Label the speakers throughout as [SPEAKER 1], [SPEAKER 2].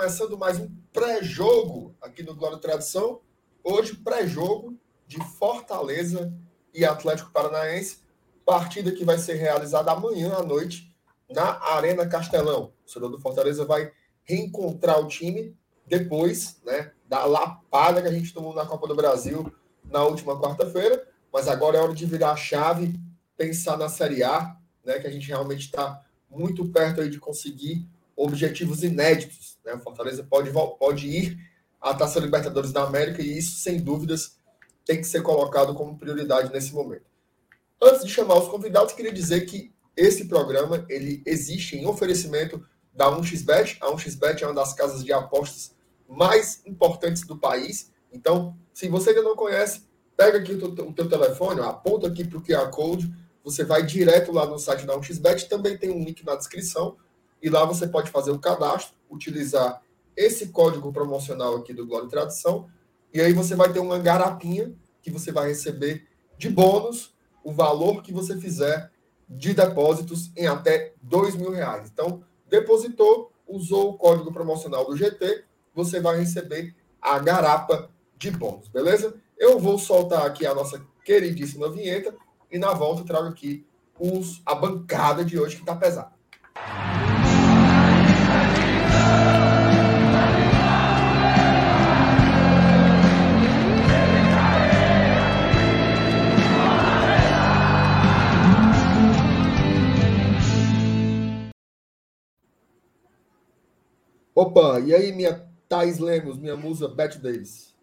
[SPEAKER 1] começando mais um pré-jogo aqui no Glória e Tradição. Hoje, pré-jogo de Fortaleza e Atlético Paranaense. Partida que vai ser realizada amanhã à noite na Arena Castelão. O senhor do Fortaleza vai reencontrar o time depois né, da lapada que a gente tomou na Copa do Brasil na última quarta-feira. Mas agora é hora de virar a chave, pensar na Série A, né, que a gente realmente está muito perto aí de conseguir objetivos inéditos. Né? O Fortaleza pode, pode ir à Taça Libertadores da América e isso, sem dúvidas, tem que ser colocado como prioridade nesse momento. Antes de chamar os convidados, queria dizer que esse programa ele existe em oferecimento da 1xBet. A 1xBet é uma das casas de apostas mais importantes do país. Então, se você ainda não conhece, pega aqui o teu, o teu telefone, aponta aqui para o QR Code, você vai direto lá no site da 1xBet, também tem um link na descrição, e lá você pode fazer o cadastro, utilizar esse código promocional aqui do Glória e Tradição, e aí você vai ter uma garapinha que você vai receber de bônus o valor que você fizer de depósitos em até dois mil reais. Então, depositou, usou o código promocional do GT, você vai receber a garapa de bônus, beleza? Eu vou soltar aqui a nossa queridíssima vinheta e na volta trago aqui os, a bancada de hoje que está pesada. Opa, e aí, minha Thais Lemos, minha musa Beth Davis?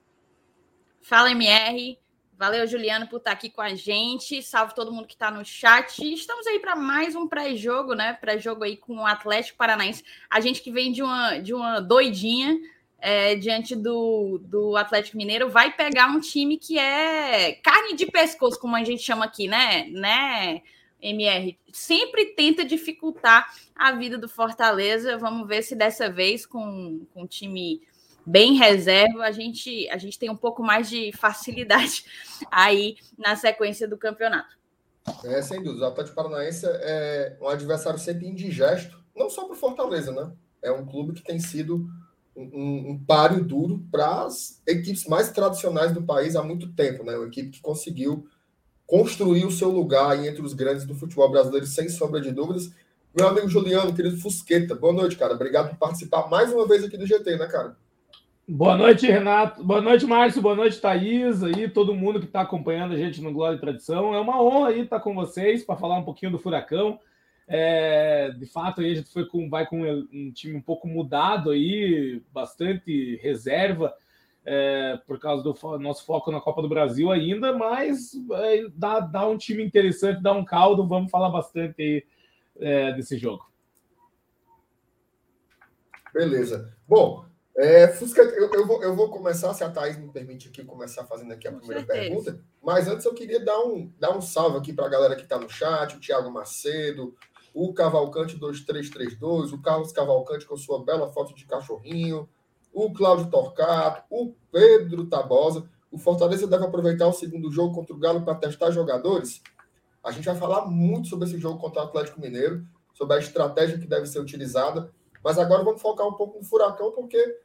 [SPEAKER 2] Fala, MR. Valeu, Juliano, por estar aqui com a gente. Salve todo mundo que está no chat. Estamos aí para mais um pré-jogo, né? Pré-jogo aí com o Atlético Paranaense. A gente que vem de uma, de uma doidinha é, diante do, do Atlético Mineiro vai pegar um time que é carne de pescoço, como a gente chama aqui, né? Né, MR? Sempre tenta dificultar a vida do Fortaleza. Vamos ver se dessa vez com, com o time bem reserva, a gente, a gente tem um pouco mais de facilidade aí na sequência do campeonato.
[SPEAKER 1] É, sem dúvida. O Atlético Paranaense é um adversário sempre indigesto, não só para o Fortaleza, né? É um clube que tem sido um, um páreo duro para as equipes mais tradicionais do país há muito tempo, né? Uma equipe que conseguiu construir o seu lugar entre os grandes do futebol brasileiro, sem sombra de dúvidas. Meu amigo Juliano, querido Fusqueta, boa noite, cara. Obrigado por participar mais uma vez aqui do GT, né, cara?
[SPEAKER 3] Boa noite, Renato. Boa noite, Márcio. Boa noite, Thaís. Aí, todo mundo que está acompanhando a gente no Glória e Tradição. É uma honra aí estar com vocês para falar um pouquinho do Furacão. É, de fato, aí a gente foi com, vai com um time um pouco mudado aí, bastante reserva, é, por causa do nosso foco na Copa do Brasil ainda, mas é, dá, dá um time interessante, dá um caldo. Vamos falar bastante aí é, desse jogo.
[SPEAKER 1] Beleza. Bom, é, Fusca, eu, eu, vou, eu vou começar, se a Thaís me permite aqui, começar fazendo aqui a Com primeira certeza. pergunta. Mas antes eu queria dar um, dar um salve aqui para a galera que está no chat, o Thiago Macedo, o Cavalcante 2332, o Carlos Cavalcante com sua bela foto de cachorrinho, o Cláudio Torcato, o Pedro Tabosa. O Fortaleza deve aproveitar o segundo jogo contra o Galo para testar jogadores. A gente vai falar muito sobre esse jogo contra o Atlético Mineiro, sobre a estratégia que deve ser utilizada. Mas agora vamos focar um pouco no Furacão, porque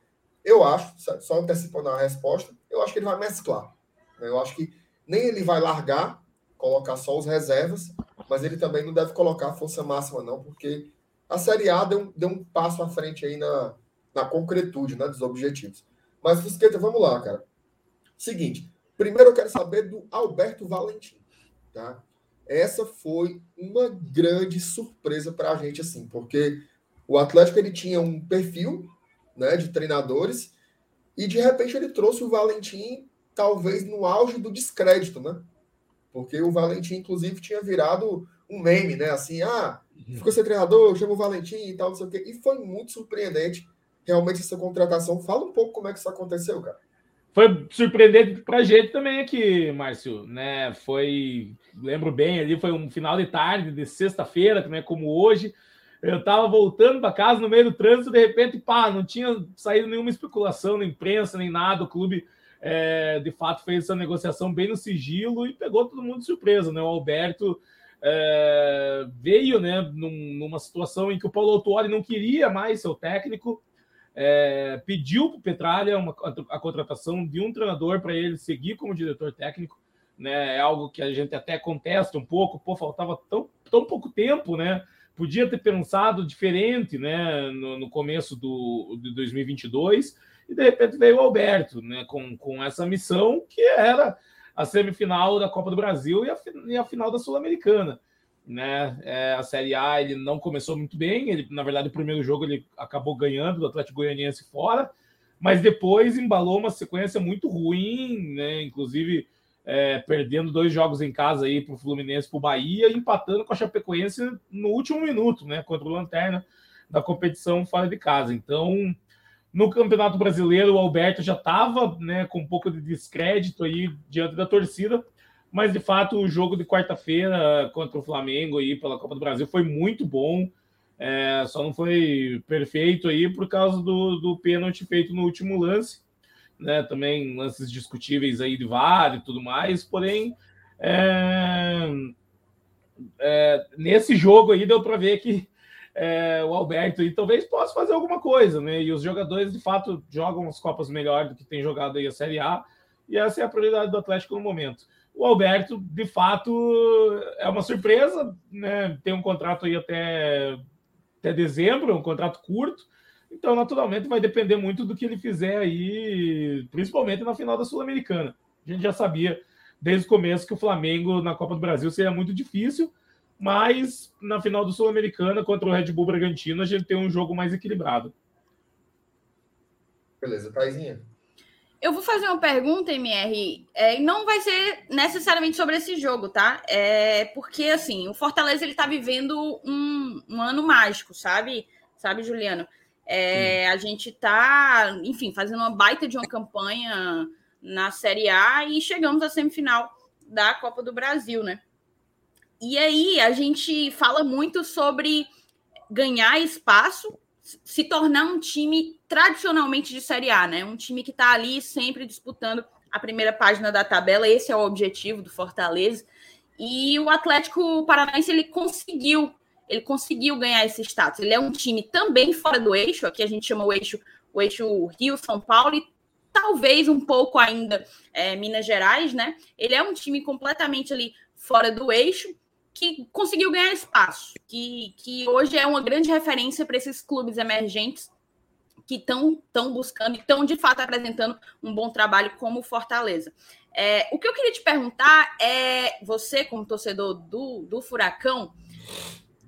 [SPEAKER 1] eu acho, só antecipando a resposta, eu acho que ele vai mesclar. Né? Eu acho que nem ele vai largar, colocar só os reservas, mas ele também não deve colocar força máxima, não, porque a Série A deu, deu um passo à frente aí na, na concretude né, dos objetivos. Mas, Fusqueta, vamos lá, cara. Seguinte, primeiro eu quero saber do Alberto Valentim, tá? Essa foi uma grande surpresa para a gente, assim, porque o Atlético ele tinha um perfil né, de treinadores, e de repente ele trouxe o Valentim, talvez no auge do descrédito, né? Porque o Valentim, inclusive, tinha virado um meme, né? Assim, ah, uhum. ficou ser treinador, chama o Valentim e tal, não sei o quê. E foi muito surpreendente realmente essa contratação. Fala um pouco como é que isso aconteceu, cara.
[SPEAKER 3] Foi surpreendente para a gente também aqui, Márcio, né? Foi, lembro bem, ali foi um final de tarde de sexta-feira, também como hoje. Eu tava voltando para casa no meio do trânsito, de repente, pá, não tinha saído nenhuma especulação na imprensa, nem nada. O clube, é, de fato, fez essa negociação bem no sigilo e pegou todo mundo de surpresa, né? O Alberto é, veio, né, num, numa situação em que o Paulo Autuori não queria mais ser o técnico, é, pediu para o Petralha uma, a, contratação de um treinador para ele seguir como diretor técnico. Né, é algo que a gente até contesta um pouco, pô, faltava tão, tão pouco tempo, né? Podia ter pensado diferente, né, no, no começo do, de 2022, e de repente veio o Alberto, né, com, com essa missão que era a semifinal da Copa do Brasil e a, e a final da Sul-Americana né? É, a Série A ele não começou muito bem. Ele, na verdade, o primeiro jogo ele acabou ganhando do Atlético Goianiense fora, mas depois embalou uma sequência muito ruim, né? Inclusive é, perdendo dois jogos em casa aí para o Fluminense, para o Bahia, empatando com a Chapecoense no último minuto, né? Contra o Lanterna da competição fora de casa. Então, no Campeonato Brasileiro, o Alberto já estava né, com um pouco de descrédito aí diante da torcida mas de fato o jogo de quarta-feira contra o Flamengo aí pela Copa do Brasil foi muito bom. É, só não foi perfeito aí por causa do, do pênalti feito no último lance, né? Também lances discutíveis aí de VAR e tudo mais, porém é, é, nesse jogo aí deu para ver que é, o Alberto aí talvez possa fazer alguma coisa, né? E os jogadores de fato jogam as Copas melhor do que tem jogado aí a Série A, e essa é a prioridade do Atlético no momento o Alberto, de fato, é uma surpresa, né? Tem um contrato aí até, até dezembro, um contrato curto. Então, naturalmente, vai depender muito do que ele fizer aí, principalmente na final da Sul-Americana. A gente já sabia desde o começo que o Flamengo na Copa do Brasil seria muito difícil, mas na final do Sul-Americana contra o Red Bull Bragantino a gente tem um jogo mais equilibrado.
[SPEAKER 1] Beleza, Taizinha.
[SPEAKER 2] Eu vou fazer uma pergunta, MR, é, não vai ser necessariamente sobre esse jogo, tá? É porque, assim, o Fortaleza ele tá vivendo um, um ano mágico, sabe? Sabe, Juliano? É, a gente tá, enfim, fazendo uma baita de uma campanha na Série A e chegamos à semifinal da Copa do Brasil, né? E aí a gente fala muito sobre ganhar espaço se tornar um time tradicionalmente de Série A, né? Um time que está ali sempre disputando a primeira página da tabela. Esse é o objetivo do Fortaleza. E o Atlético Paranaense ele conseguiu, ele conseguiu ganhar esse status. Ele é um time também fora do eixo. Aqui a gente chama o eixo, o eixo Rio São Paulo e talvez um pouco ainda é, Minas Gerais, né? Ele é um time completamente ali fora do eixo que conseguiu ganhar espaço, que, que hoje é uma grande referência para esses clubes emergentes que estão buscando e estão de fato apresentando um bom trabalho como Fortaleza. É, o que eu queria te perguntar é: você, como torcedor do, do Furacão,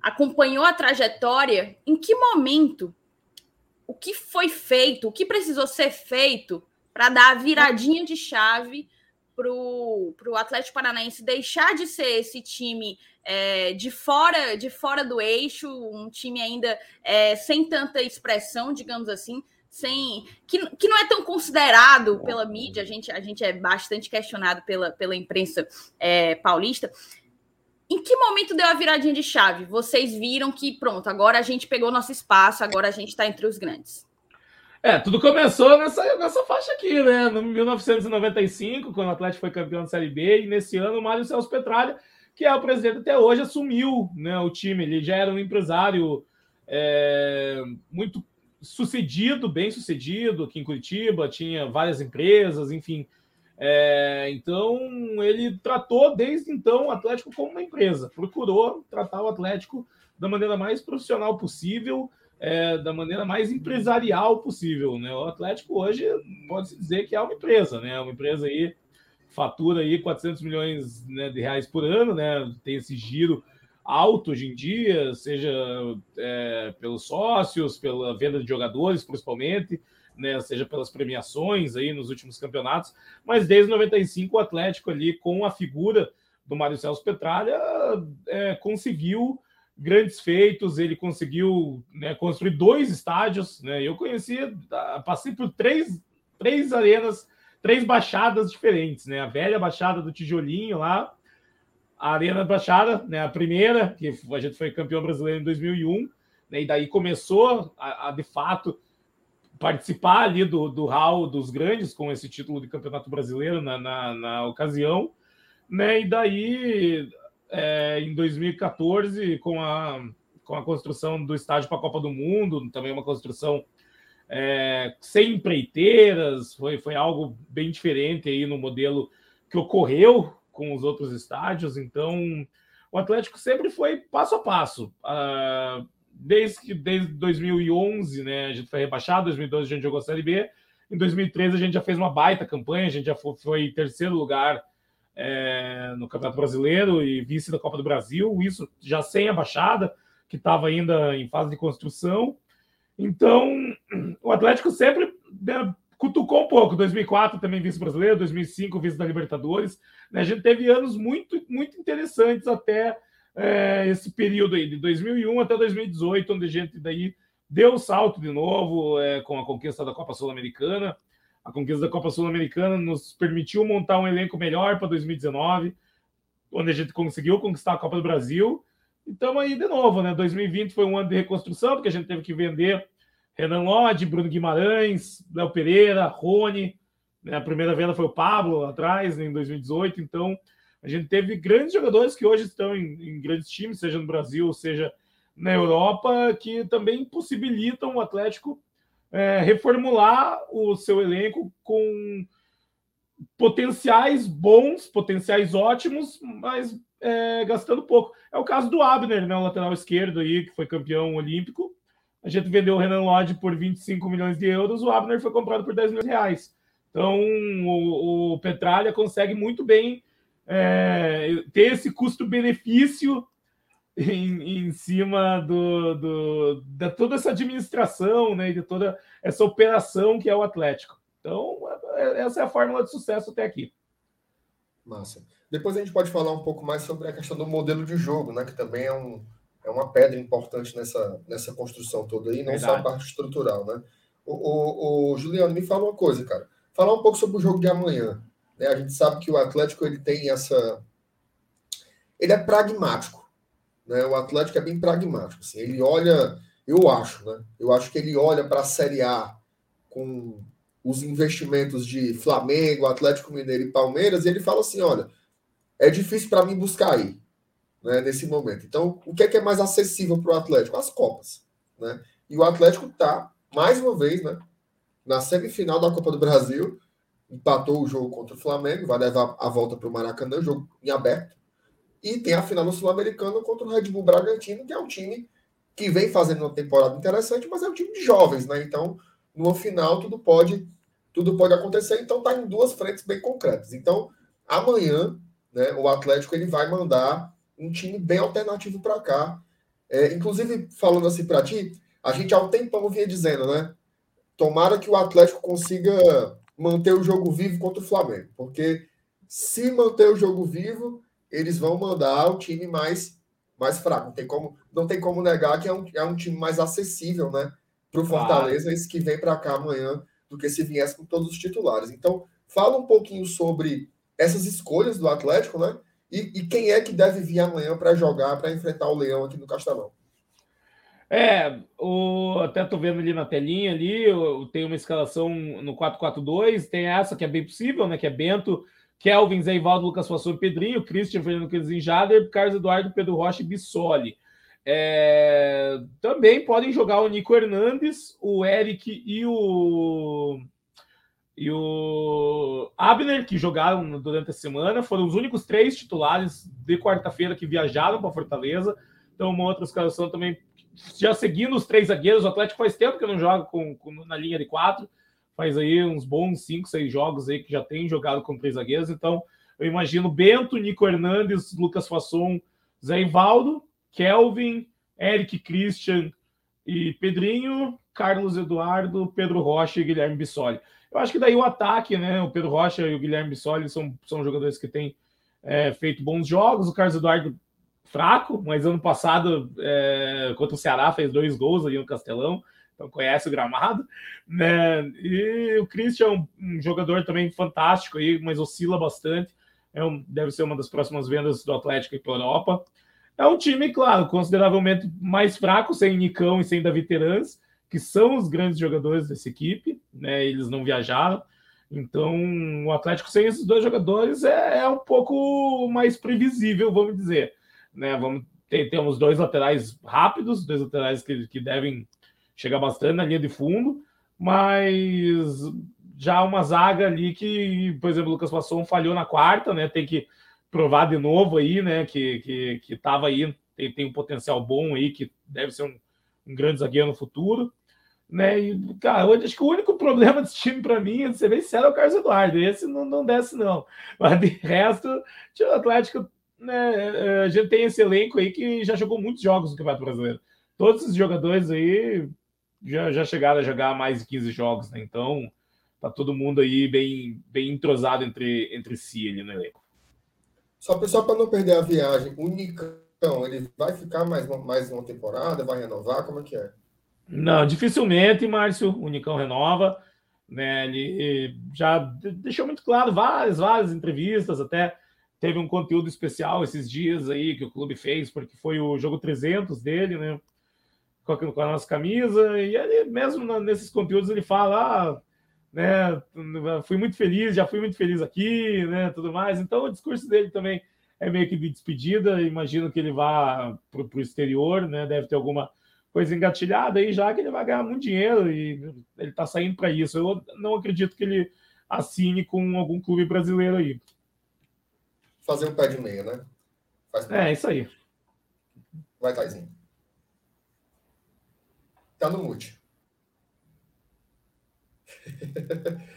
[SPEAKER 2] acompanhou a trajetória? Em que momento o que foi feito, o que precisou ser feito para dar a viradinha de chave para o Atlético Paranaense deixar de ser esse time é, de fora de fora do eixo, um time ainda é, sem tanta expressão, digamos assim, sem que, que não é tão considerado pela mídia, a gente, a gente é bastante questionado pela, pela imprensa é, paulista. Em que momento deu a viradinha de chave? Vocês viram que, pronto, agora a gente pegou nosso espaço, agora a gente está entre os grandes.
[SPEAKER 3] É, tudo começou nessa, nessa faixa aqui, né? No 1995, quando o Atlético foi campeão da Série B, e nesse ano o Mário Celso Petralha, que é o presidente até hoje, assumiu né, o time. Ele já era um empresário é, muito sucedido, bem sucedido aqui em Curitiba, tinha várias empresas, enfim. É, então, ele tratou desde então o Atlético como uma empresa, procurou tratar o Atlético da maneira mais profissional possível é, da maneira mais empresarial possível. Né? O Atlético hoje pode-se dizer que é uma empresa, né? uma empresa aí fatura aí 400 milhões né, de reais por ano, né? tem esse giro alto hoje em dia, seja é, pelos sócios, pela venda de jogadores, principalmente, né, seja pelas premiações aí nos últimos campeonatos, mas desde 95 o Atlético ali com a figura do Mário Celso Petralha é, conseguiu grandes feitos, ele conseguiu né, construir dois estádios. Né? Eu conheci, passei por três, três arenas, três baixadas diferentes, né? A velha baixada do Tijolinho lá, a Arena Baixada, né? A primeira, que a gente foi campeão brasileiro em 2001, né? e daí começou a, a de fato participar ali do, do hall dos grandes com esse título de campeonato brasileiro na, na, na ocasião, né? E daí é, em 2014 com a, com a construção do estádio para a Copa do Mundo, também uma construção é, sem empreiteiras, foi, foi algo bem diferente aí no modelo que ocorreu com os outros estádios. Então, o Atlético sempre foi passo a passo. Uh, desde que desde 2011, né, a gente foi rebaixado, 2012 a gente jogou a Série B, em 2013 a gente já fez uma baita campanha, a gente já foi, foi terceiro lugar é, no Campeonato Brasileiro e vice da Copa do Brasil, isso já sem a baixada, que estava ainda em fase de construção. Então, o Atlético sempre né, cutucou um pouco. 2004 também vice-brasileiro, 2005 vice da Libertadores. Né? A gente teve anos muito, muito interessantes até é, esse período aí, de 2001 até 2018, onde a gente daí deu o salto de novo é, com a conquista da Copa Sul-Americana. A conquista da Copa Sul-Americana nos permitiu montar um elenco melhor para 2019, onde a gente conseguiu conquistar a Copa do Brasil e estamos aí de novo, né? 2020 foi um ano de reconstrução, porque a gente teve que vender Renan Lodge, Bruno Guimarães, Léo Pereira, Rony. Né? A primeira venda foi o Pablo lá atrás, em 2018. Então, a gente teve grandes jogadores que hoje estão em, em grandes times, seja no Brasil, seja na Europa, que também possibilitam o Atlético é, reformular o seu elenco com potenciais bons, potenciais ótimos, mas é, gastando pouco. É o caso do Abner, né, o lateral esquerdo aí, que foi campeão olímpico. A gente vendeu o Renan Lodge por 25 milhões de euros, o Abner foi comprado por 10 milhões de reais. Então, o, o Petralha consegue muito bem é, ter esse custo-benefício em, em, cima do, do, da toda essa administração, né, de toda essa operação que é o Atlético. Então, é, essa é a fórmula de sucesso até aqui.
[SPEAKER 1] Massa. Depois a gente pode falar um pouco mais sobre a questão do modelo de jogo, né? Que também é, um, é uma pedra importante nessa, nessa construção toda aí, não Verdade. só a parte estrutural, né? O, o, o, Juliano, me fala uma coisa, cara. Falar um pouco sobre o jogo de amanhã. Né? A gente sabe que o Atlético ele tem essa. Ele é pragmático. Né? O Atlético é bem pragmático. Assim. Ele olha, eu acho, né? Eu acho que ele olha para a Série A com os investimentos de Flamengo, Atlético Mineiro e Palmeiras, e ele fala assim: olha, é difícil para mim buscar aí, né, nesse momento. Então, o que é, que é mais acessível para o Atlético? As Copas. Né? E o Atlético está, mais uma vez, né, na semifinal da Copa do Brasil, empatou o jogo contra o Flamengo, vai levar a volta para o Maracanã, jogo em aberto. E tem a final no Sul-Americano contra o Red Bull Bragantino, que é um time que vem fazendo uma temporada interessante, mas é um time de jovens, né? Então, no final, tudo pode tudo pode acontecer. Então, está em duas frentes bem concretas. Então, amanhã, né, o Atlético ele vai mandar um time bem alternativo para cá. É, inclusive, falando assim para ti, a gente há um tempão vinha dizendo, né? Tomara que o Atlético consiga manter o jogo vivo contra o Flamengo, porque se manter o jogo vivo, eles vão mandar o time mais mais fraco. Não tem como, não tem como negar que é um, é um time mais acessível, né? Para o Fortaleza, claro. esse que vem para cá amanhã, do que se viesse com todos os titulares. Então, fala um pouquinho sobre essas escolhas do Atlético, né? E, e quem é que deve vir amanhã para jogar, para enfrentar o Leão aqui no Castelão?
[SPEAKER 3] É, o, até tô vendo ali na telinha ali, tem uma escalação no 4-4-2, tem essa que é bem possível, né? Que é Bento, Kelvin, Zé Ivaldo, Lucas Fassou, Pedrinho, Christian, Fernando Quezin, Jader, Carlos Eduardo, Pedro Rocha e Bissoli. É, também podem jogar o Nico Hernandes, o Eric e o e o Abner, que jogaram durante a semana, foram os únicos três titulares de quarta-feira que viajaram para Fortaleza. Então, uma outra escalação também, já seguindo os três zagueiros. O Atlético faz tempo que não joga com, com, na linha de quatro, faz aí uns bons cinco, seis jogos aí que já tem jogado com três zagueiros. Então, eu imagino Bento, Nico Hernandes, Lucas Fasson, Zé Ivaldo, Kelvin, Eric Christian e Pedrinho, Carlos Eduardo, Pedro Rocha e Guilherme Bissoli. Eu acho que daí o ataque, né? O Pedro Rocha e o Guilherme Bissoli são, são jogadores que têm é, feito bons jogos. O Carlos Eduardo fraco, mas ano passado, é, contra o Ceará, fez dois gols ali no Castelão, então conhece o gramado. Né? E o Christian, um jogador também fantástico aí, mas oscila bastante. É um, deve ser uma das próximas vendas do Atlético para a Europa. É um time, claro, consideravelmente mais fraco, sem Nicão e sem Davi Terans, que são os grandes jogadores dessa equipe, né? Eles não viajaram. Então, o Atlético sem esses dois jogadores é, é um pouco mais previsível, vamos dizer. Né? Vamos ter, temos dois laterais rápidos, dois laterais que, que devem chegar bastante na linha de fundo, mas já uma zaga ali que, por exemplo, o Lucas Passon falhou na quarta, né? Tem que provar de novo aí, né? Que, que, que tava aí, tem, tem um potencial bom aí, que deve ser um, um grande zagueiro no futuro. Né? E, cara, hoje acho que o único problema desse time para mim, você vê sério, é o Carlos Eduardo. Esse não, não desce, não. Mas de resto, o Atlético, né? A gente tem esse elenco aí que já jogou muitos jogos no Campeonato Brasileiro. Todos esses jogadores aí já, já chegaram a jogar mais de 15 jogos, né? Então tá todo mundo aí bem, bem entrosado entre, entre si ali no elenco.
[SPEAKER 1] Só pessoal para não perder a viagem, o Nicão, ele vai ficar mais, mais uma temporada, vai renovar, como é que é?
[SPEAKER 3] Não, dificilmente, Márcio, o Nicão renova. Né, ele já deixou muito claro várias, várias entrevistas, até teve um conteúdo especial esses dias aí que o clube fez, porque foi o jogo 300 dele, né? Com a nossa camisa, e ele mesmo nesses conteúdos ele fala, ah, né, fui muito feliz, já fui muito feliz aqui, né, tudo mais. Então o discurso dele também é meio que de despedida, imagino que ele vá para o exterior, né, deve ter alguma coisa engatilhada aí já que ele vai ganhar muito dinheiro e ele está saindo para isso. Eu não acredito que ele assine com algum clube brasileiro aí.
[SPEAKER 1] Fazer um pé de meia, né?
[SPEAKER 3] Faz é, isso aí.
[SPEAKER 1] Vai, Taizinho. Tá no mute.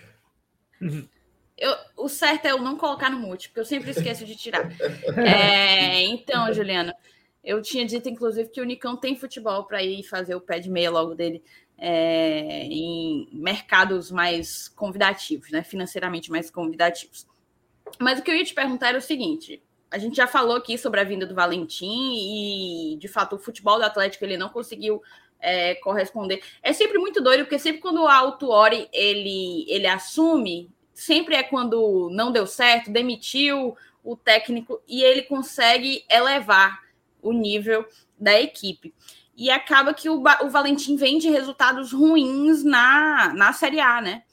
[SPEAKER 2] Eu, o certo é eu não colocar no mute, porque eu sempre esqueço de tirar. É, então, Juliana, eu tinha dito, inclusive, que o Nicão tem futebol para ir fazer o pé de meia logo dele é, em mercados mais convidativos, né? Financeiramente mais convidativos. Mas o que eu ia te perguntar era o seguinte: a gente já falou aqui sobre a vinda do Valentim e, de fato, o futebol do Atlético ele não conseguiu é, corresponder. É sempre muito doido, porque sempre quando o Autuori ele, ele assume, sempre é quando não deu certo, demitiu o técnico e ele consegue elevar o nível da equipe. E acaba que o, o Valentim vem de resultados ruins na, na Série A, né?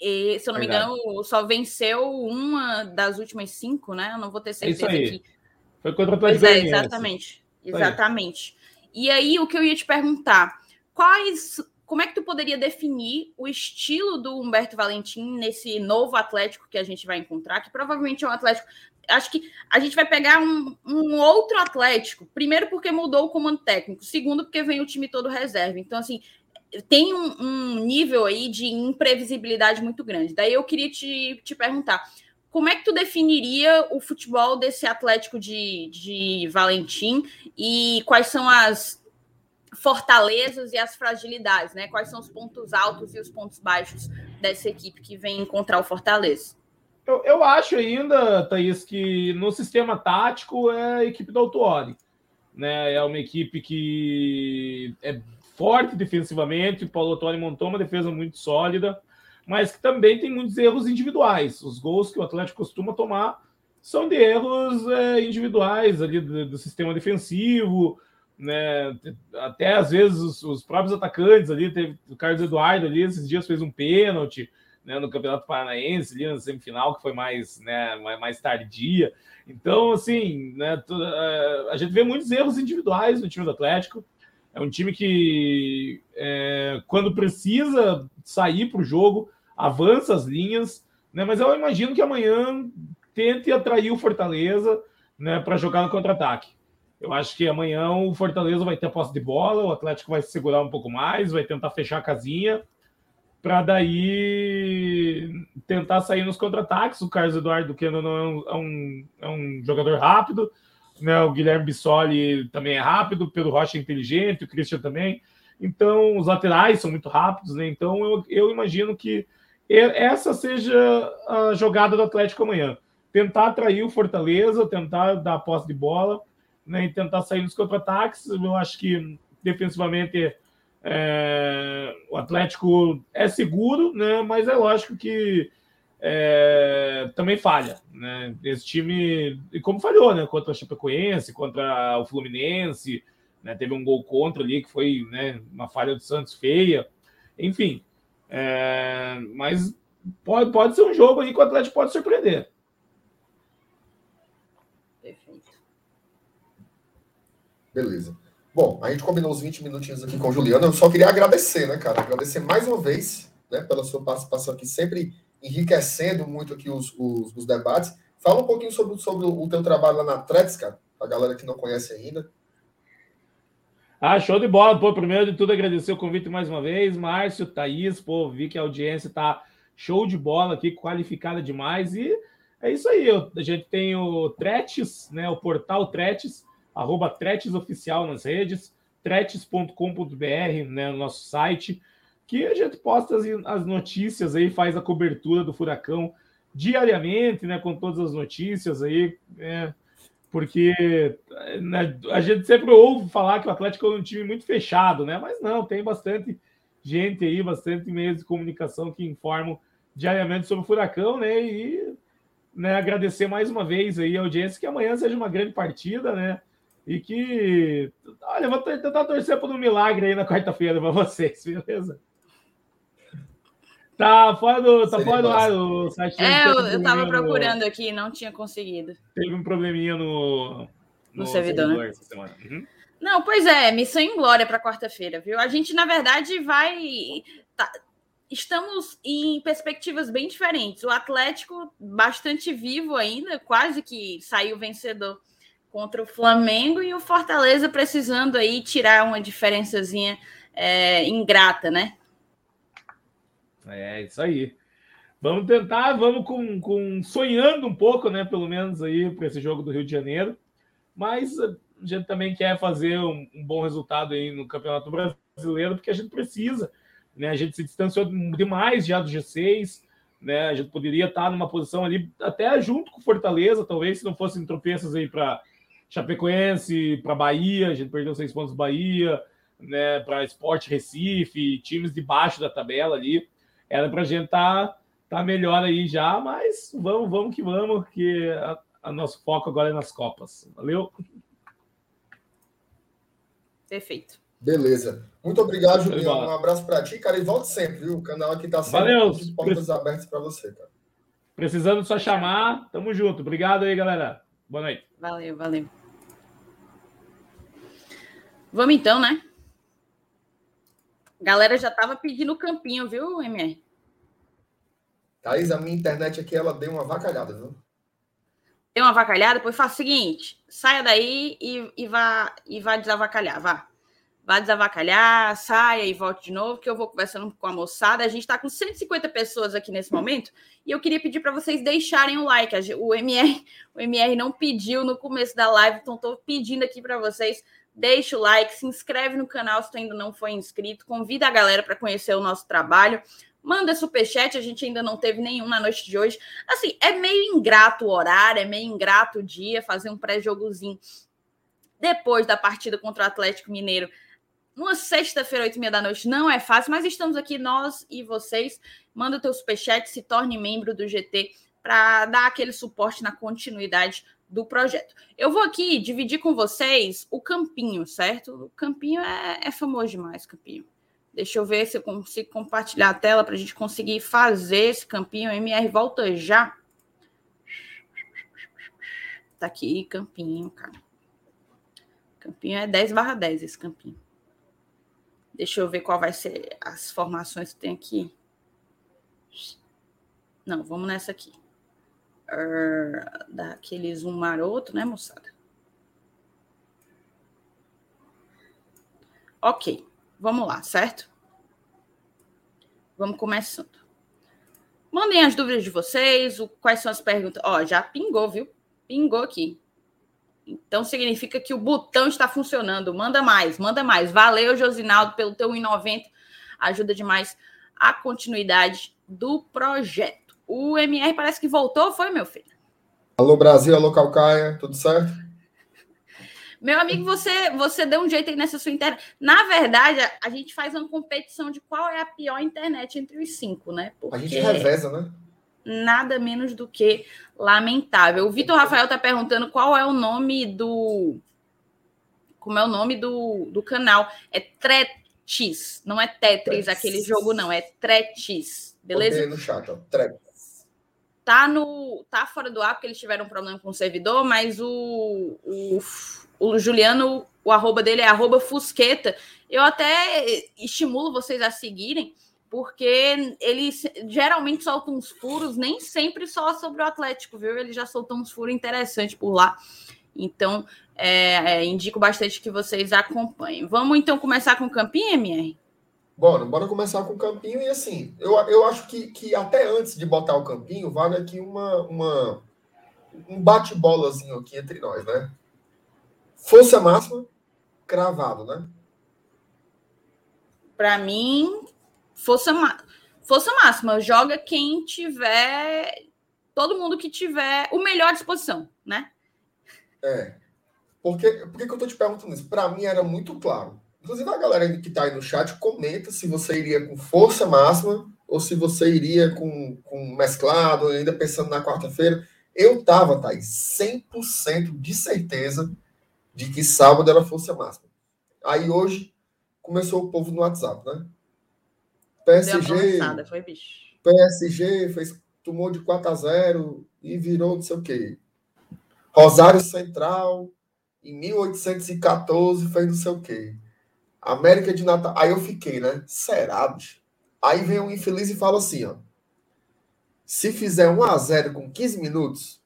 [SPEAKER 2] E, se eu não Verdade. me engano, só venceu uma das últimas cinco, né? Eu não vou ter é certeza é aqui.
[SPEAKER 3] Foi contra o Atlético
[SPEAKER 2] é, exatamente. Exatamente. E aí, o que eu ia te perguntar, quais como é que tu poderia definir o estilo do Humberto Valentim nesse novo Atlético que a gente vai encontrar, que provavelmente é um Atlético acho que a gente vai pegar um, um, outro Atlético. Primeiro, porque mudou o comando técnico. Segundo, porque vem o time todo reserva. Então, assim, tem um, um nível aí de imprevisibilidade muito grande. Daí eu queria te, te perguntar. Como é que tu definiria o futebol desse Atlético de, de Valentim e quais são as fortalezas e as fragilidades, né? Quais são os pontos altos e os pontos baixos dessa equipe que vem encontrar o Fortaleza?
[SPEAKER 3] Eu, eu acho ainda, Thaís, que no sistema tático é a equipe do Autuori. Né? É uma equipe que é forte defensivamente. O Paulo Autuori montou uma defesa muito sólida, mas que também tem muitos erros individuais. Os gols que o Atlético costuma tomar são de erros é, individuais ali do, do, sistema defensivo, né? Até às vezes os, os, próprios atacantes ali, teve o Carlos Eduardo ali, esses dias fez um pênalti né, no Campeonato Paranaense, ali na semifinal, que foi mais, né, mais tardia. Então, assim, né, é, a gente vê muitos erros individuais no time do Atlético. É um time que, é, quando precisa sair para o jogo, avança as linhas, né, mas eu imagino que amanhã tente atrair o Fortaleza né, para jogar no contra-ataque. Eu acho que amanhã o Fortaleza vai ter a posse de bola, o Atlético vai se segurar um pouco mais, vai tentar fechar a casinha para daí tentar sair nos contra-ataques. O Carlos Eduardo que não é um, é um, é um jogador rápido, né? O Guilherme Bissoli também é rápido, o Pedro Rocha é inteligente, o Christian também. Então, os laterais são muito rápidos, né? Então, eu, eu imagino que essa seja a jogada do Atlético amanhã. Tentar atrair o Fortaleza, tentar dar posse de bola, né? E tentar sair nos contra-ataques. Eu acho que defensivamente é, o Atlético é seguro, né? Mas é lógico que é, também falha, né? Esse time, e como falhou, né? Contra a Chapecoense, contra o Fluminense, né? Teve um gol contra ali que foi, né? Uma falha do Santos feia, enfim. É, mas pode, pode ser um jogo aí que o Atlético pode surpreender.
[SPEAKER 1] Beleza. Bom, a gente combinou os 20 minutinhos aqui com o Juliano. Eu só queria agradecer, né, cara? Agradecer mais uma vez né, pela sua participação aqui, sempre enriquecendo muito aqui os, os, os debates. Fala um pouquinho sobre, sobre o teu trabalho lá na Trex, cara, a galera que não conhece ainda.
[SPEAKER 3] Ah, show de bola. Pô, primeiro de tudo, agradecer o convite mais uma vez. Márcio, Thaís, pô, vi que a audiência tá show de bola aqui, qualificada demais. E é isso aí. A gente tem o Tretes, né? O portal Tretes, arroba Tretes Oficial nas redes, tretes.com.br, né? No nosso site, que a gente posta as, as notícias aí, faz a cobertura do furacão diariamente, né? Com todas as notícias aí. Né? Porque né, a gente sempre ouve falar que o Atlético é um time muito fechado, né? Mas não, tem bastante gente aí, bastante meios de comunicação que informam diariamente sobre o Furacão, né? E né, agradecer mais uma vez aí a audiência, que amanhã seja uma grande partida, né? E que, olha, vou tentar torcer por um milagre aí na quarta-feira para vocês, beleza? Tá fora do, tá fora do ar o
[SPEAKER 2] site. É, eu, eu tava procurando no... aqui, não tinha conseguido.
[SPEAKER 3] Teve um probleminha no,
[SPEAKER 2] no, no servidor, servidor né? essa semana. Uhum. Não, pois é, missão em glória para quarta-feira, viu? A gente, na verdade, vai. Tá, estamos em perspectivas bem diferentes. O Atlético, bastante vivo ainda, quase que saiu vencedor contra o Flamengo, e o Fortaleza precisando aí tirar uma diferençazinha é, ingrata, né?
[SPEAKER 3] É isso aí. Vamos tentar, vamos com, com sonhando um pouco, né? Pelo menos aí para esse jogo do Rio de Janeiro. Mas a gente também quer fazer um, um, bom resultado aí no Campeonato Brasileiro, porque a gente precisa. Né? A gente se distanciou demais já do G6. Né? A gente poderia estar numa posição ali, até junto com Fortaleza, talvez, se não fossem tropeços aí para Chapecoense, para Bahia. A gente perdeu seis pontos Bahia, né? para Esporte Recife, times de baixo da tabela ali era para a gente estar tá, tá melhor aí já, mas vamos, vamos que vamos, que a, a nosso foco agora é nas Copas. Valeu?
[SPEAKER 2] Perfeito.
[SPEAKER 1] Beleza. Muito obrigado, Juliano. Um abraço para ti, cara, e volte sempre, viu? O canal aqui está sempre
[SPEAKER 3] Valeu.
[SPEAKER 1] com portas abertas para você, cara.
[SPEAKER 3] Precisando só chamar, tamo junto. Obrigado aí, galera. Boa noite.
[SPEAKER 2] Valeu, valeu. Vamos então, né? Galera já tava pedindo o campinho, viu, MR?
[SPEAKER 1] Thaís, a minha internet aqui, ela deu uma vacalhada, viu?
[SPEAKER 2] Deu uma vacalhada? Pois faça o seguinte, saia daí e, e, vá, e vá desavacalhar, vá. Vá desavacalhar, saia e volte de novo, que eu vou conversando com a moçada. A gente está com 150 pessoas aqui nesse momento e eu queria pedir para vocês deixarem o like. O MR, o MR não pediu no começo da live, então estou pedindo aqui para vocês deixa o like, se inscreve no canal se tu ainda não foi inscrito, convida a galera para conhecer o nosso trabalho, manda superchat, a gente ainda não teve nenhum na noite de hoje. Assim, é meio ingrato o horário, é meio ingrato o dia, fazer um pré-jogozinho depois da partida contra o Atlético Mineiro. Numa sexta-feira, oito e meia da noite, não é fácil, mas estamos aqui, nós e vocês. Manda o teu superchat, se torne membro do GT para dar aquele suporte na continuidade do projeto. Eu vou aqui dividir com vocês o campinho, certo? O campinho é, é famoso demais, campinho. Deixa eu ver se eu consigo compartilhar a tela para a gente conseguir fazer esse campinho. MR volta já. Tá aqui, campinho, cara. Campinho é 10 barra 10 esse campinho. Deixa eu ver qual vai ser as formações que tem aqui. Não, vamos nessa aqui uh, daquele zoom maroto, né, moçada? Ok, vamos lá, certo? Vamos começando. Mandem as dúvidas de vocês, o, quais são as perguntas. Ó, já pingou, viu? Pingou aqui. Então significa que o botão está funcionando. Manda mais, manda mais. Valeu, Josinaldo, pelo teu 1,90. Ajuda demais a continuidade do projeto. O MR parece que voltou, foi, meu filho?
[SPEAKER 1] Alô, Brasil, alô, Calcaia, tudo certo?
[SPEAKER 2] Meu amigo, você, você deu um jeito aí nessa sua internet. Na verdade, a, gente faz uma competição de qual é a pior internet entre os cinco, né?
[SPEAKER 1] Porque a gente reveza, né?
[SPEAKER 2] Nada menos do que lamentável. O Vitor Rafael está perguntando qual é o nome do. Como é o nome do, do canal? É Tretis, não é Tetris, Tretis. aquele jogo, não, é Tretis. Beleza?
[SPEAKER 1] no chat, ó. Tretis
[SPEAKER 2] tá no tá fora do ar porque eles tiveram um problema com o servidor, mas o, o, o Juliano, o arroba dele é arroba Fusqueta. Eu até estimulo vocês a seguirem, porque ele geralmente solta uns furos, nem sempre só sobre o Atlético, viu? Ele já soltou uns furos interessantes por lá. Então, é, é, indico bastante que vocês acompanhem. Vamos então começar com o Campinho, MR?
[SPEAKER 1] Bora, bora começar com o Campinho. E assim, eu, eu acho que, que até antes de botar o Campinho, vale aqui uma, uma um bate-bolazinho aqui entre nós, né? Força máxima, cravado, né?
[SPEAKER 2] Para mim, força, força máxima. Joga quem tiver. Todo mundo que tiver o melhor disposição, né?
[SPEAKER 1] É. Porque, por que eu tô te perguntando isso? Para mim era muito claro. Inclusive, a galera que está aí no chat comenta se você iria com força máxima ou se você iria com, com mesclado, ainda pensando na quarta-feira. Eu tava, Thaís, 100% de certeza de que sábado era força máxima. Aí hoje começou o povo no WhatsApp, né? PSG. Foi, PSG fez, tomou de 4 a 0 e virou não sei o quê. Rosário Central, em 1814, fez não sei o quê. América de Natal. Aí eu fiquei, né? Será, bicho? Aí vem um infeliz e fala assim, ó. Se fizer 1 a 0 com 15 minutos,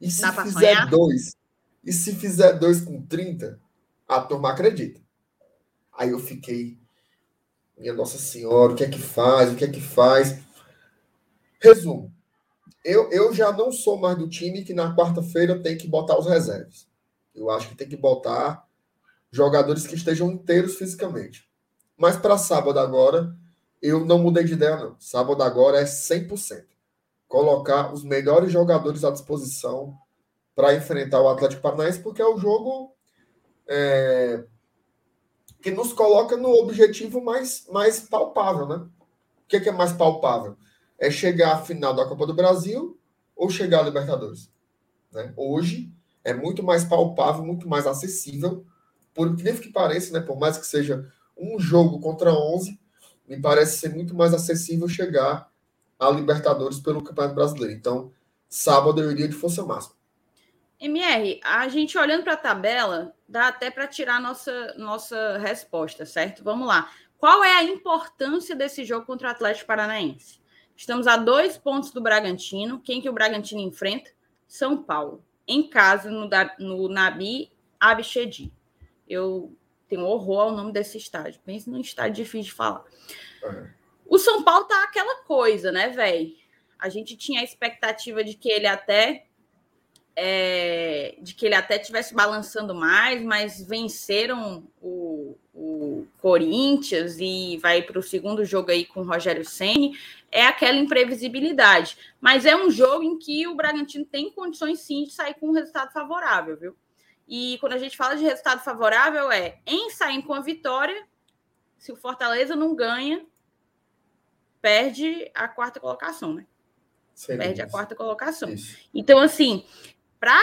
[SPEAKER 1] e se fizer 2, e se fizer 2 com 30, a turma acredita. Aí eu fiquei, minha Nossa Senhora, o que é que faz? O que é que faz? Resumo. Eu, eu já não sou mais do time que na quarta-feira tem que botar os reservas. Eu acho que tem que botar jogadores que estejam inteiros fisicamente. Mas para sábado agora, eu não mudei de ideia, não. Sábado agora é 100%. Colocar os melhores jogadores à disposição para enfrentar o Atlético Paranaense, porque é o jogo é, que nos coloca no objetivo mais, mais palpável, né? O que é, que é mais palpável? É chegar à final da Copa do Brasil ou chegar à Libertadores? Né? Hoje é muito mais palpável, muito mais acessível por incrível que pareça, né, por mais que seja um jogo contra 11, me parece ser muito mais acessível chegar a Libertadores pelo Campeonato Brasileiro. Então, sábado eu iria de força máxima.
[SPEAKER 2] MR, a gente olhando para a tabela, dá até para tirar nossa nossa resposta, certo? Vamos lá. Qual é a importância desse jogo contra o Atlético Paranaense? Estamos a dois pontos do Bragantino. Quem que o Bragantino enfrenta? São Paulo. Em casa, no, no Nabi Abichedi. Eu tenho horror ao nome desse estádio. Pense num estádio difícil de falar. Uhum. O São Paulo tá aquela coisa, né, velho? A gente tinha a expectativa de que ele até é, de que ele até tivesse balançando mais, mas venceram o, o Corinthians e vai para o segundo jogo aí com o Rogério Ceni é aquela imprevisibilidade. Mas é um jogo em que o Bragantino tem condições sim de sair com um resultado favorável, viu? E quando a gente fala de resultado favorável, é em sair com a vitória, se o Fortaleza não ganha, perde a quarta colocação, né? Perde isso. a quarta colocação. Isso. Então, assim, para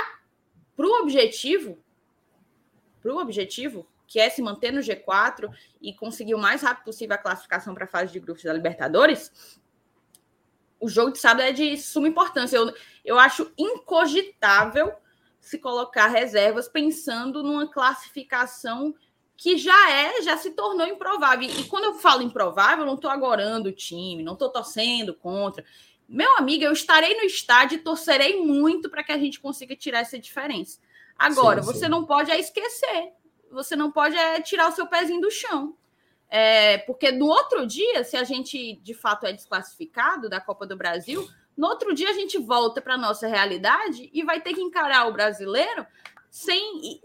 [SPEAKER 2] o objetivo, para o objetivo, que é se manter no G4 e conseguir o mais rápido possível a classificação para a fase de grupos da Libertadores, o jogo de sábado é de suma importância. Eu, eu acho incogitável se colocar reservas pensando numa classificação que já é, já se tornou improvável. E quando eu falo improvável, eu não estou agorando o time, não estou torcendo contra. Meu amigo, eu estarei no estádio e torcerei muito para que a gente consiga tirar essa diferença. Agora, sim, sim. você não pode é esquecer, você não pode é tirar o seu pezinho do chão. É, porque no outro dia, se a gente de fato é desclassificado da Copa do Brasil, no outro dia a gente volta para nossa realidade e vai ter que encarar o brasileiro sem.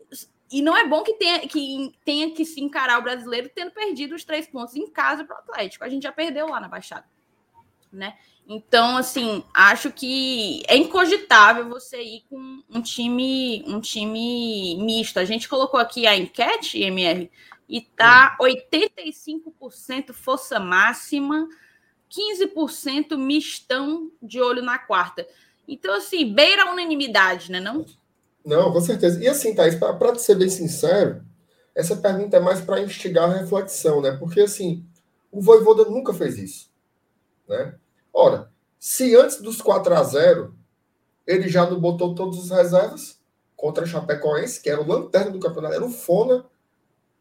[SPEAKER 2] E não é bom que tenha, que tenha que se encarar o brasileiro tendo perdido os três pontos em casa para o Atlético. A gente já perdeu lá na Baixada. Né? Então, assim, acho que é incogitável você ir com um time, um time misto. A gente colocou aqui a enquete, MR, e tá 85% força máxima, 15% mistão de olho na quarta. Então, assim, beira a unanimidade, né? Não?
[SPEAKER 1] Não, com certeza. E assim, Thaís, para ser bem sincero, essa pergunta é mais para instigar a reflexão, né? Porque, assim, o Voivoda nunca fez isso, né? Ora, se antes dos 4 a 0 ele já não botou todos os reservas, contra a Chapecoense, que era o lanterna do campeonato, era o Fona,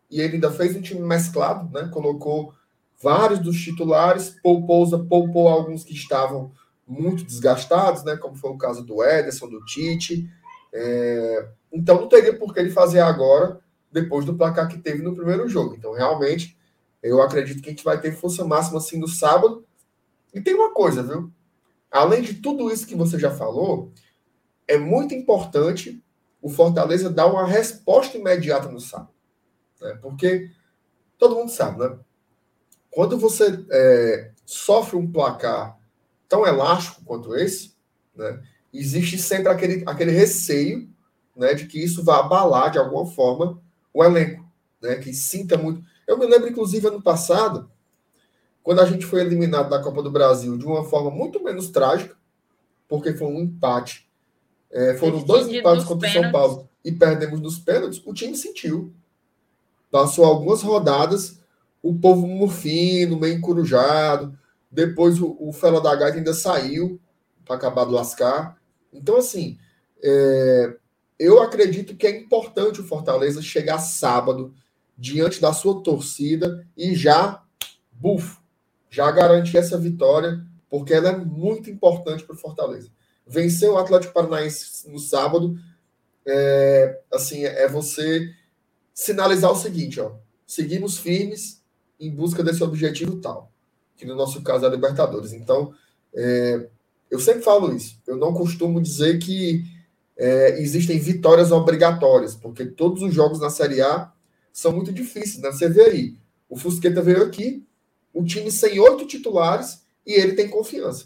[SPEAKER 1] e ele ainda fez um time mesclado, né? Colocou vários dos titulares, poupou, poupou alguns que estavam muito desgastados, né? Como foi o caso do Ederson, do Tite. É... Então não teria por que ele fazer agora, depois do placar que teve no primeiro jogo. Então, realmente, eu acredito que a gente vai ter força máxima assim no sábado. E tem uma coisa, viu? Além de tudo isso que você já falou, é muito importante o Fortaleza dar uma resposta imediata no sábado. Né? Porque todo mundo sabe, né? Quando você é, sofre um placar tão elástico quanto esse, né, existe sempre aquele, aquele receio né, de que isso vá abalar de alguma forma o elenco, né, que sinta muito. Eu me lembro, inclusive, ano passado, quando a gente foi eliminado da Copa do Brasil de uma forma muito menos trágica, porque foi um empate. É, foram dois empates contra o São Paulo e perdemos nos pênaltis, o time sentiu. Passou algumas rodadas, o povo murfino, meio encurujado. Depois o, o Fela da Gaita ainda saiu para acabar de lascar. Então, assim, é, eu acredito que é importante o Fortaleza chegar sábado diante da sua torcida e já, bufo, já garantir essa vitória, porque ela é muito importante para o Fortaleza. Vencer o Atlético Paranaense no sábado, é, assim, é você sinalizar o seguinte, ó, seguimos firmes em busca desse objetivo tal, que no nosso caso é a Libertadores. Então, é, eu sempre falo isso. Eu não costumo dizer que é, existem vitórias obrigatórias, porque todos os jogos na Série A são muito difíceis, né? Você vê aí, o Fusqueta veio aqui, o time sem oito titulares e ele tem confiança.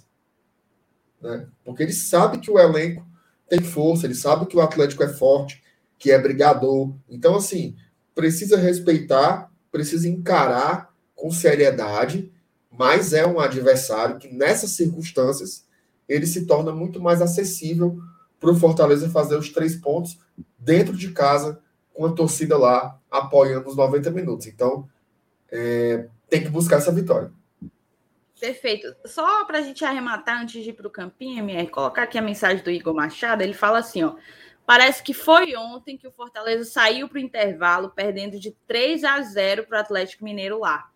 [SPEAKER 1] Né? Porque ele sabe que o elenco tem força, ele sabe que o Atlético é forte, que é brigador. Então, assim, precisa respeitar, precisa encarar com seriedade, mas é um adversário que, nessas circunstâncias, ele se torna muito mais acessível para o Fortaleza fazer os três pontos dentro de casa, com a torcida lá apoiando os 90 minutos. Então, é, tem que buscar essa vitória.
[SPEAKER 2] Perfeito. Só para a gente arrematar antes de ir para o campinho, MR, colocar aqui a mensagem do Igor Machado. Ele fala assim: ó, parece que foi ontem que o Fortaleza saiu para o intervalo, perdendo de 3 a 0 para o Atlético Mineiro lá.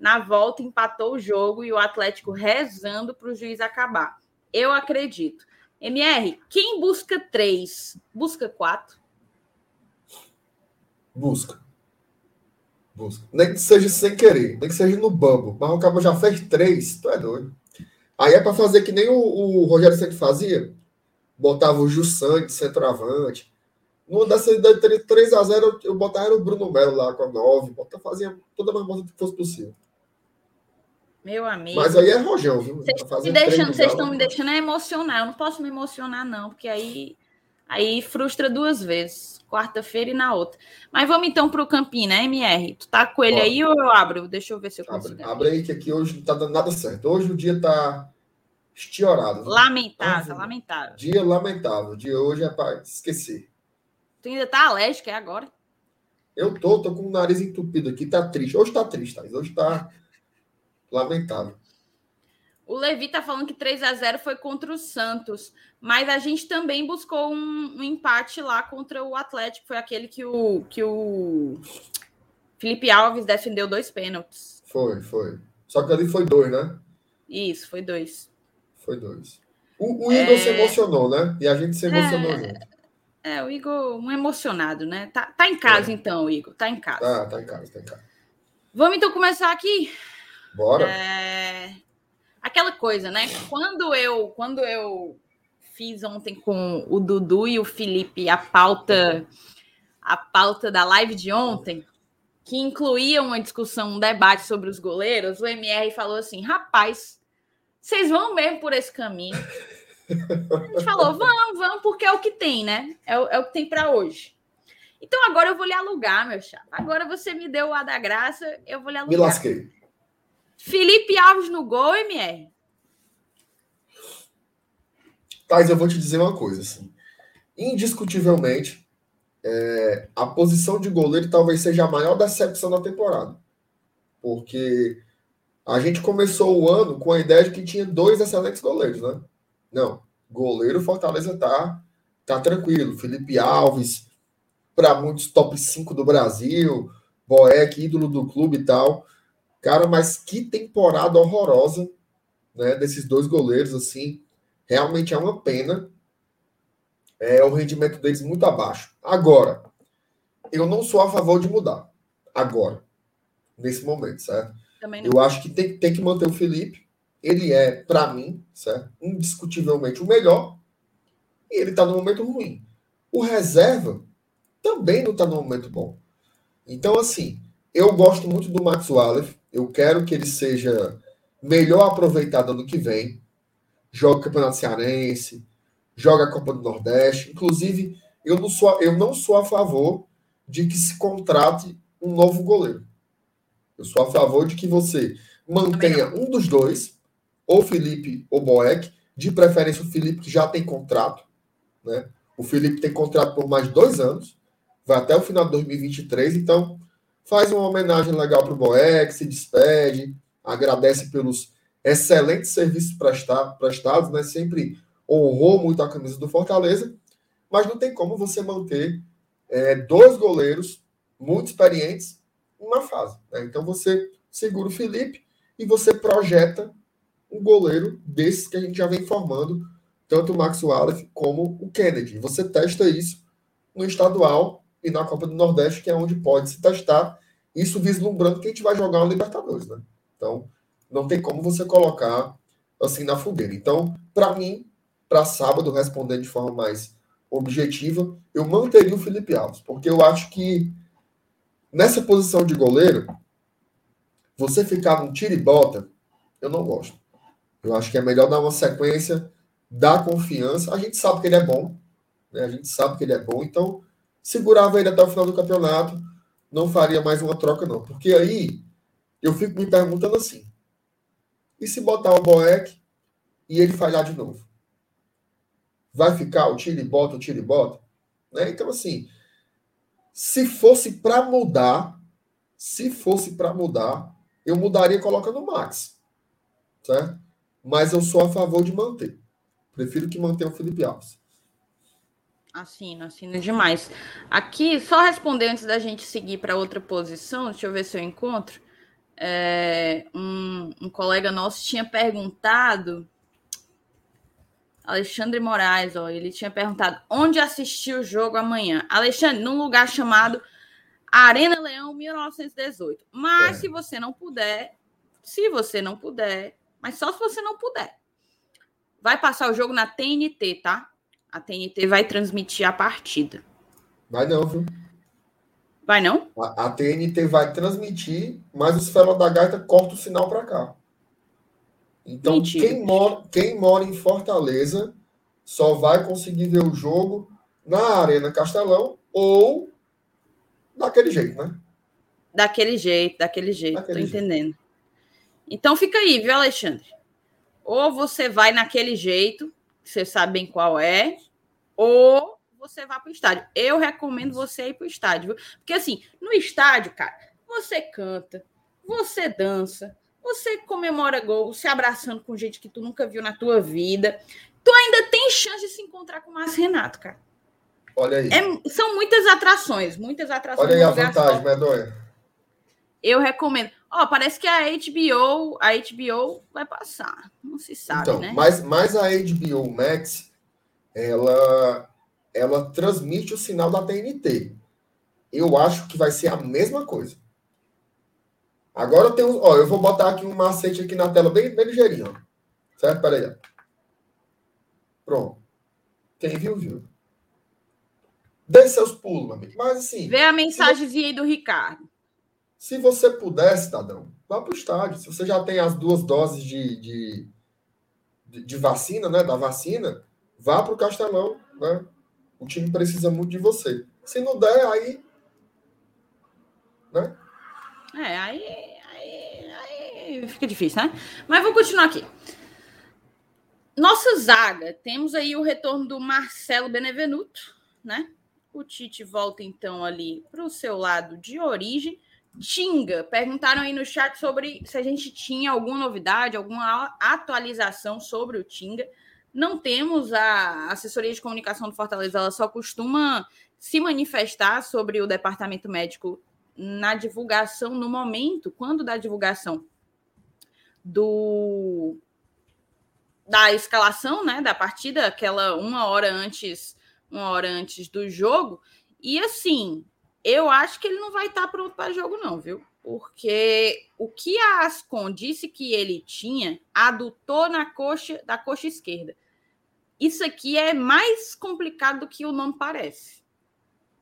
[SPEAKER 2] Na volta, empatou o jogo e o Atlético rezando para o juiz acabar. Eu acredito. MR, quem busca três, busca quatro?
[SPEAKER 1] Busca. Busca. Nem que seja sem querer, nem que seja no bambo. Mas o cabo já fez três, tu é doido. Aí é para fazer que nem o, o Rogério sempre fazia. Botava o Jussan de centroavante. Numa dessa 3x0, eu, eu botava o Bruno Melo lá com a 9. Botava, fazia toda a mais que fosse possível.
[SPEAKER 2] Meu amigo.
[SPEAKER 1] Mas aí é rojão, viu?
[SPEAKER 2] Vocês tá estão me deixando emocionar. Eu não posso me emocionar, não, porque aí, aí frustra duas vezes quarta-feira e na outra. Mas vamos então para o Campinho, né, MR? Tu tá com ele Bora. aí ou eu abro? Deixa eu ver se eu consigo.
[SPEAKER 1] Abre, abre aí, que aqui hoje não tá dando nada certo. Hoje o dia tá estiorado.
[SPEAKER 2] Lamentável, ah, lamentável.
[SPEAKER 1] Dia lamentável. Dia hoje é para esquecer.
[SPEAKER 2] Tu ainda tá alérgico, é agora?
[SPEAKER 1] Eu tô, tô com o nariz entupido aqui, tá triste. Hoje tá triste, tá? Hoje tá lamentável.
[SPEAKER 2] O Levi tá falando que 3 a 0 foi contra o Santos, mas a gente também buscou um, um, empate lá contra o Atlético, foi aquele que o que o Felipe Alves defendeu dois pênaltis.
[SPEAKER 1] Foi, foi. Só que ali foi dois, né?
[SPEAKER 2] Isso, foi dois.
[SPEAKER 1] Foi dois. O, o Igor é... se emocionou, né? E a gente se emocionou é... junto.
[SPEAKER 2] É, o Igor, um emocionado, né? Tá, tá em casa, é. então, Igor. Tá em casa.
[SPEAKER 1] Tá, tá em casa, tá em casa.
[SPEAKER 2] Vamos então começar aqui?
[SPEAKER 1] Bora.
[SPEAKER 2] É aquela coisa, né? Quando eu, quando eu fiz ontem com o Dudu e o Felipe a pauta, a pauta da live de ontem, que incluía uma discussão, um debate sobre os goleiros, o MR falou assim: rapaz, vocês vão mesmo por esse caminho. A gente falou: vamos, vamos, porque é o que tem, né? É o, é o que tem para hoje. Então agora eu vou lhe alugar, meu chapa. Agora você me deu a da graça, eu vou lhe alugar.
[SPEAKER 1] Me lasquei.
[SPEAKER 2] Felipe Alves no gol, MR.
[SPEAKER 1] Thais, eu vou te dizer uma coisa. Assim. Indiscutivelmente, é, a posição de goleiro talvez seja a maior decepção da temporada. Porque a gente começou o ano com a ideia de que tinha dois excelentes goleiros, né? Não. Goleiro Fortaleza tá, tá tranquilo. Felipe Alves, para muitos top 5 do Brasil, Boeck, ídolo do clube e tal. Cara, mas que temporada horrorosa, né, desses dois goleiros assim. Realmente é uma pena. É o rendimento deles muito abaixo. Agora, eu não sou a favor de mudar. Agora, nesse momento, certo? Eu acho que tem, tem que manter o Felipe. Ele é, para mim, certo? indiscutivelmente o melhor. E ele está no momento ruim. O reserva também não está no momento bom. Então, assim, eu gosto muito do Max Wallace. Eu quero que ele seja melhor aproveitado ano que vem. Joga o Campeonato Cearense, joga a Copa do Nordeste. Inclusive, eu não sou, eu não sou a favor de que se contrate um novo goleiro. Eu sou a favor de que você mantenha um dos dois, ou Felipe ou Boeck, de preferência o Felipe, que já tem contrato. Né? O Felipe tem contrato por mais dois anos vai até o final de 2023, então faz uma homenagem legal para o Boeck, se despede, agradece pelos excelentes serviços prestados, né? sempre honrou muito a camisa do Fortaleza, mas não tem como você manter é, dois goleiros muito experientes numa fase. Né? Então você segura o Felipe e você projeta um goleiro desses que a gente já vem formando, tanto o Max Wallace como o Kennedy. Você testa isso no estadual e na Copa do Nordeste, que é onde pode se testar, isso vislumbrando que a gente vai jogar uma Libertadores, né? Então, não tem como você colocar assim na fogueira. Então, para mim, para sábado, respondendo de forma mais objetiva, eu manteria o Felipe Alves, porque eu acho que nessa posição de goleiro, você ficar num tiro e bota, eu não gosto. Eu acho que é melhor dar uma sequência, dar confiança. A gente sabe que ele é bom, né? A gente sabe que ele é bom, então segurava ele até o final do campeonato, não faria mais uma troca, não. Porque aí eu fico me perguntando assim: e se botar o Boeck e ele falhar de novo? Vai ficar o tira e bota, o tira e bota? Né? Então, assim, se fosse para mudar, se fosse para mudar, eu mudaria colocando o Max. Certo? Mas eu sou a favor de manter. Prefiro que mantenha o Felipe Alves.
[SPEAKER 2] Assino, assino demais. Aqui, só responder antes da gente seguir para outra posição, deixa eu ver se eu encontro. É, um, um, colega nosso tinha perguntado, Alexandre Moraes, ó, ele tinha perguntado onde assistir o jogo amanhã. Alexandre, num lugar chamado Arena Leão 1918. Mas é. se você não puder, se você não puder, mas só se você não puder, vai passar o jogo na TNT, tá? A TNT vai transmitir a partida.
[SPEAKER 1] Vai não, viu?
[SPEAKER 2] Vai não?
[SPEAKER 1] A, a TNT vai transmitir, mas os Fela da Gaita corta o sinal para cá. Então, quem mora, quem mora em Fortaleza só vai conseguir ver o jogo na Arena Castelão ou daquele jeito, né?
[SPEAKER 2] Daquele jeito, daquele jeito, daquele tô jeito. entendendo. Então fica aí, viu, Alexandre? Ou você vai naquele jeito, você sabe bem qual é, ou você vá para o estádio. Eu recomendo você ir para o estádio, viu? Porque assim, no estádio, cara, você canta, você dança, você comemora gol, se abraçando com gente que tu nunca viu na tua vida. Tu ainda tem chance de se encontrar com o Márcio Renato, cara.
[SPEAKER 1] Olha aí.
[SPEAKER 2] É, são muitas atrações, muitas atrações.
[SPEAKER 1] Olha aí a vantagem, Medonha.
[SPEAKER 2] Eu recomendo. Ó, oh, parece que a HBO, a HBO vai passar. Não se sabe, então, né?
[SPEAKER 1] Mas, mas a HBO Max, ela, ela transmite o sinal da TNT. Eu acho que vai ser a mesma coisa. Agora eu tenho. Ó, eu vou botar aqui um macete aqui na tela bem, bem ligeirinho. Ó. Certo? Peraí. Pronto. Quem viu, viu. Dê seus pulos, amigo. Mas assim.
[SPEAKER 2] Vê a mensagenzinha aí do Ricardo.
[SPEAKER 1] Se você puder, cidadão, vá para o estádio. Se você já tem as duas doses de, de, de, de vacina, né? Da vacina, vá para o Castelão, né? O time precisa muito de você. Se não der, aí. Né?
[SPEAKER 2] É, aí, aí, aí fica difícil, né? Mas vou continuar aqui. Nossa zaga, temos aí o retorno do Marcelo Benevenuto, né? O Tite volta então ali para o seu lado de origem. Tinga, perguntaram aí no chat sobre se a gente tinha alguma novidade, alguma atualização sobre o Tinga. não temos a assessoria de comunicação do Fortaleza, ela só costuma se manifestar sobre o departamento médico na divulgação, no momento, quando da divulgação do da escalação, né, da partida, aquela uma hora antes, uma hora antes do jogo. E assim, eu acho que ele não vai estar pronto para jogo, não, viu? Porque o que a Ascon disse que ele tinha, adutor na coxa da coxa esquerda. Isso aqui é mais complicado do que o nome parece.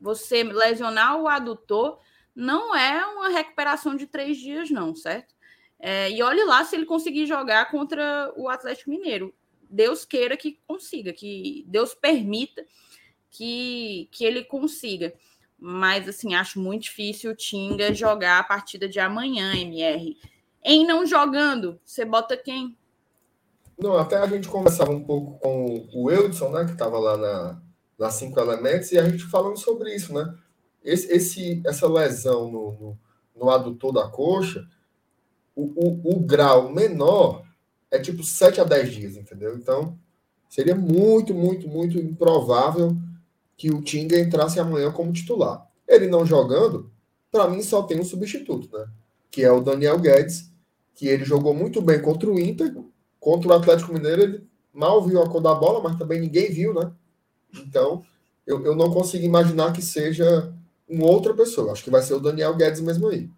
[SPEAKER 2] Você lesionar o adutor não é uma recuperação de três dias, não, certo? É, e olhe lá se ele conseguir jogar contra o Atlético Mineiro. Deus queira que consiga, que Deus permita que, que ele consiga. Mas, assim, acho muito difícil o Tinga jogar a partida de amanhã, MR. Em não jogando, você bota quem?
[SPEAKER 1] Não, até a gente conversava um pouco com o Eudson, né, que estava lá na, nas Cinco Elementos, e a gente falando sobre isso, né? Esse, esse, essa lesão no, no, no adutor da coxa, o, o, o, grau menor é tipo 7 a 10 dias, entendeu? Então, seria muito, muito, muito improvável que o Tinga entrasse amanhã como titular. Ele não jogando, para mim só tem um substituto, né? Que é o Daniel Guedes, que ele jogou muito bem contra o Inter, contra o Atlético Mineiro, ele mal viu a cor da bola, mas também ninguém viu, né? Então, eu, eu não consigo imaginar que seja uma outra pessoa. Acho que vai ser o Daniel Guedes mesmo aí.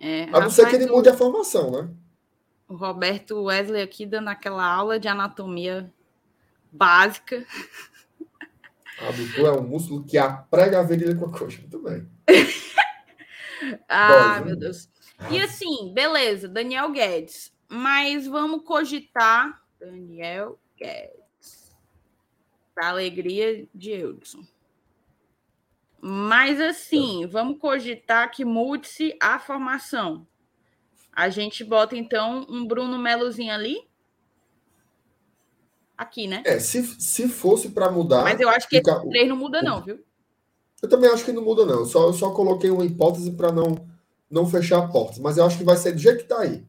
[SPEAKER 1] É, a não ser que ele mude a formação, né?
[SPEAKER 2] O Roberto Wesley aqui dando aquela aula de anatomia básica.
[SPEAKER 1] Adutor é um músculo que aprega a virilha com a coxa. Muito bem.
[SPEAKER 2] ah, meu Deus. Ah. E assim, beleza, Daniel Guedes. Mas vamos cogitar Daniel Guedes. Para alegria de Eudson. Mas assim, vamos cogitar que mude-se a formação. A gente bota então um Bruno Melozinho ali. Aqui, né?
[SPEAKER 1] É, se, se fosse para mudar.
[SPEAKER 2] Mas eu acho que fica... esse não muda, não, viu?
[SPEAKER 1] Eu também acho que não muda, não. Eu só, eu só coloquei uma hipótese para não, não fechar portas. Mas eu acho que vai ser do jeito que tá aí.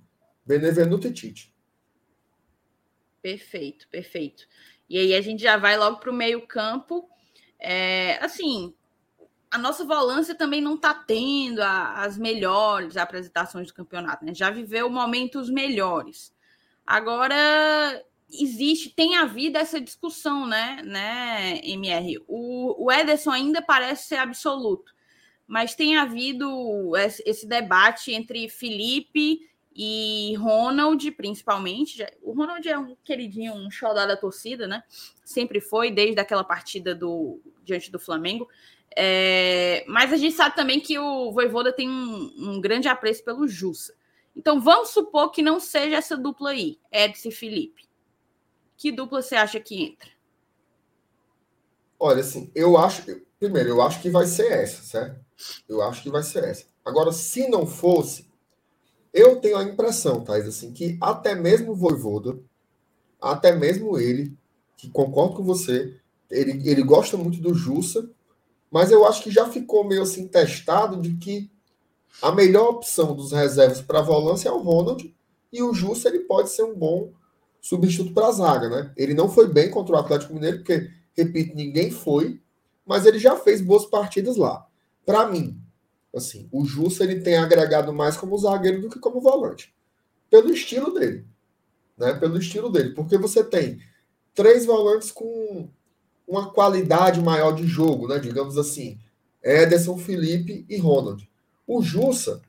[SPEAKER 1] Benevenuto e Tite.
[SPEAKER 2] Perfeito, perfeito. E aí a gente já vai logo para o meio-campo. É, assim, a nossa volância também não está tendo a, as melhores apresentações do campeonato, né? Já viveu momentos melhores. Agora existe, tem havido essa discussão, né, né, MR? O, o Ederson ainda parece ser absoluto, mas tem havido esse, debate entre Felipe e Ronald, principalmente. O Ronald é um queridinho, um xodó da torcida, né? Sempre foi, desde aquela partida do diante do Flamengo. É, mas a gente sabe também que o Voivoda tem um, um, grande apreço pelo Jussa. Então vamos supor que não seja essa dupla aí, Edson e Felipe. Que dupla você acha que entra?
[SPEAKER 1] Olha, assim, eu acho. Primeiro, eu acho que vai ser essa, certo? Eu acho que vai ser essa. Agora, se não fosse, eu tenho a impressão, Thais, assim, que até mesmo o Voivoda, até mesmo ele, que concordo com você, ele, ele gosta muito do Jussa, mas eu acho que já ficou meio assim testado de que a melhor opção dos reservas para volância é o Ronald e o Justo ele pode ser um bom substituto para a zaga, né? Ele não foi bem contra o Atlético Mineiro, porque, repito, ninguém foi, mas ele já fez boas partidas lá. Para mim, assim, o Justo ele tem agregado mais como zagueiro do que como volante, pelo estilo dele, né? Pelo estilo dele, porque você tem três volantes com uma qualidade maior de jogo, né? Digamos assim, Ederson, Felipe e Ronald. O Jussa,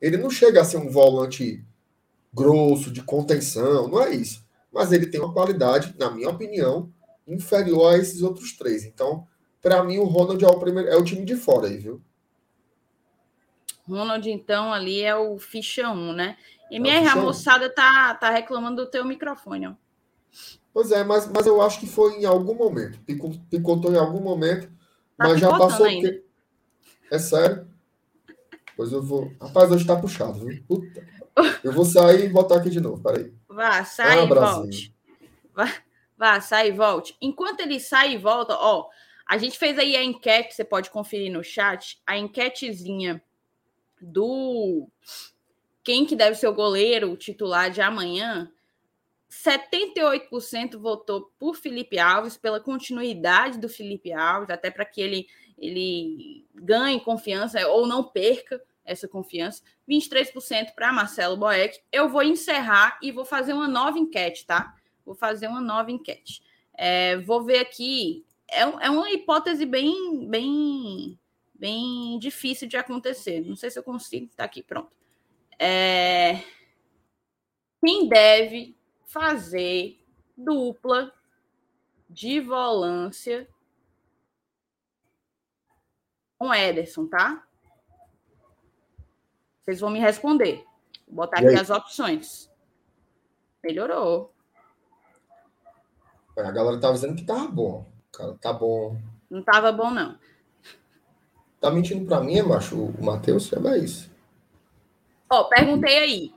[SPEAKER 1] ele não chega a ser um volante grosso, de contenção, não é isso. Mas ele tem uma qualidade, na minha opinião, inferior a esses outros três. Então, para mim, o Ronald é o, primeiro, é o time de fora aí, viu?
[SPEAKER 2] Ronald, então, ali é o ficha 1, né? MR, é a moçada tá, tá reclamando do teu microfone, ó.
[SPEAKER 1] Pois é, mas, mas eu acho que foi em algum momento. Picotou em algum momento, tá mas já passou. Que... É sério? Pois eu vou. Rapaz, hoje tá puxado, viu? Puta. Eu vou sair e voltar aqui de novo. Peraí.
[SPEAKER 2] Vá, sai ah, e volte. Vá, vá, sai e volte. Enquanto ele sai e volta, ó, a gente fez aí a enquete, você pode conferir no chat, a enquetezinha do quem que deve ser o goleiro o titular de amanhã. 78% votou por Felipe Alves, pela continuidade do Felipe Alves, até para que ele, ele ganhe confiança ou não perca essa confiança. 23% para Marcelo Boeck. Eu vou encerrar e vou fazer uma nova enquete, tá? Vou fazer uma nova enquete. É, vou ver aqui. É, é uma hipótese bem, bem, bem difícil de acontecer. Não sei se eu consigo. Tá aqui, pronto. É, quem deve fazer dupla de volância com Ederson, tá? Vocês vão me responder. Vou botar aqui as opções. Melhorou.
[SPEAKER 1] A galera tava dizendo que tava bom. Cara, tá bom.
[SPEAKER 2] Não tava bom, não.
[SPEAKER 1] Tá mentindo pra mim, macho, o Matheus? É isso.
[SPEAKER 2] Ó, perguntei aí.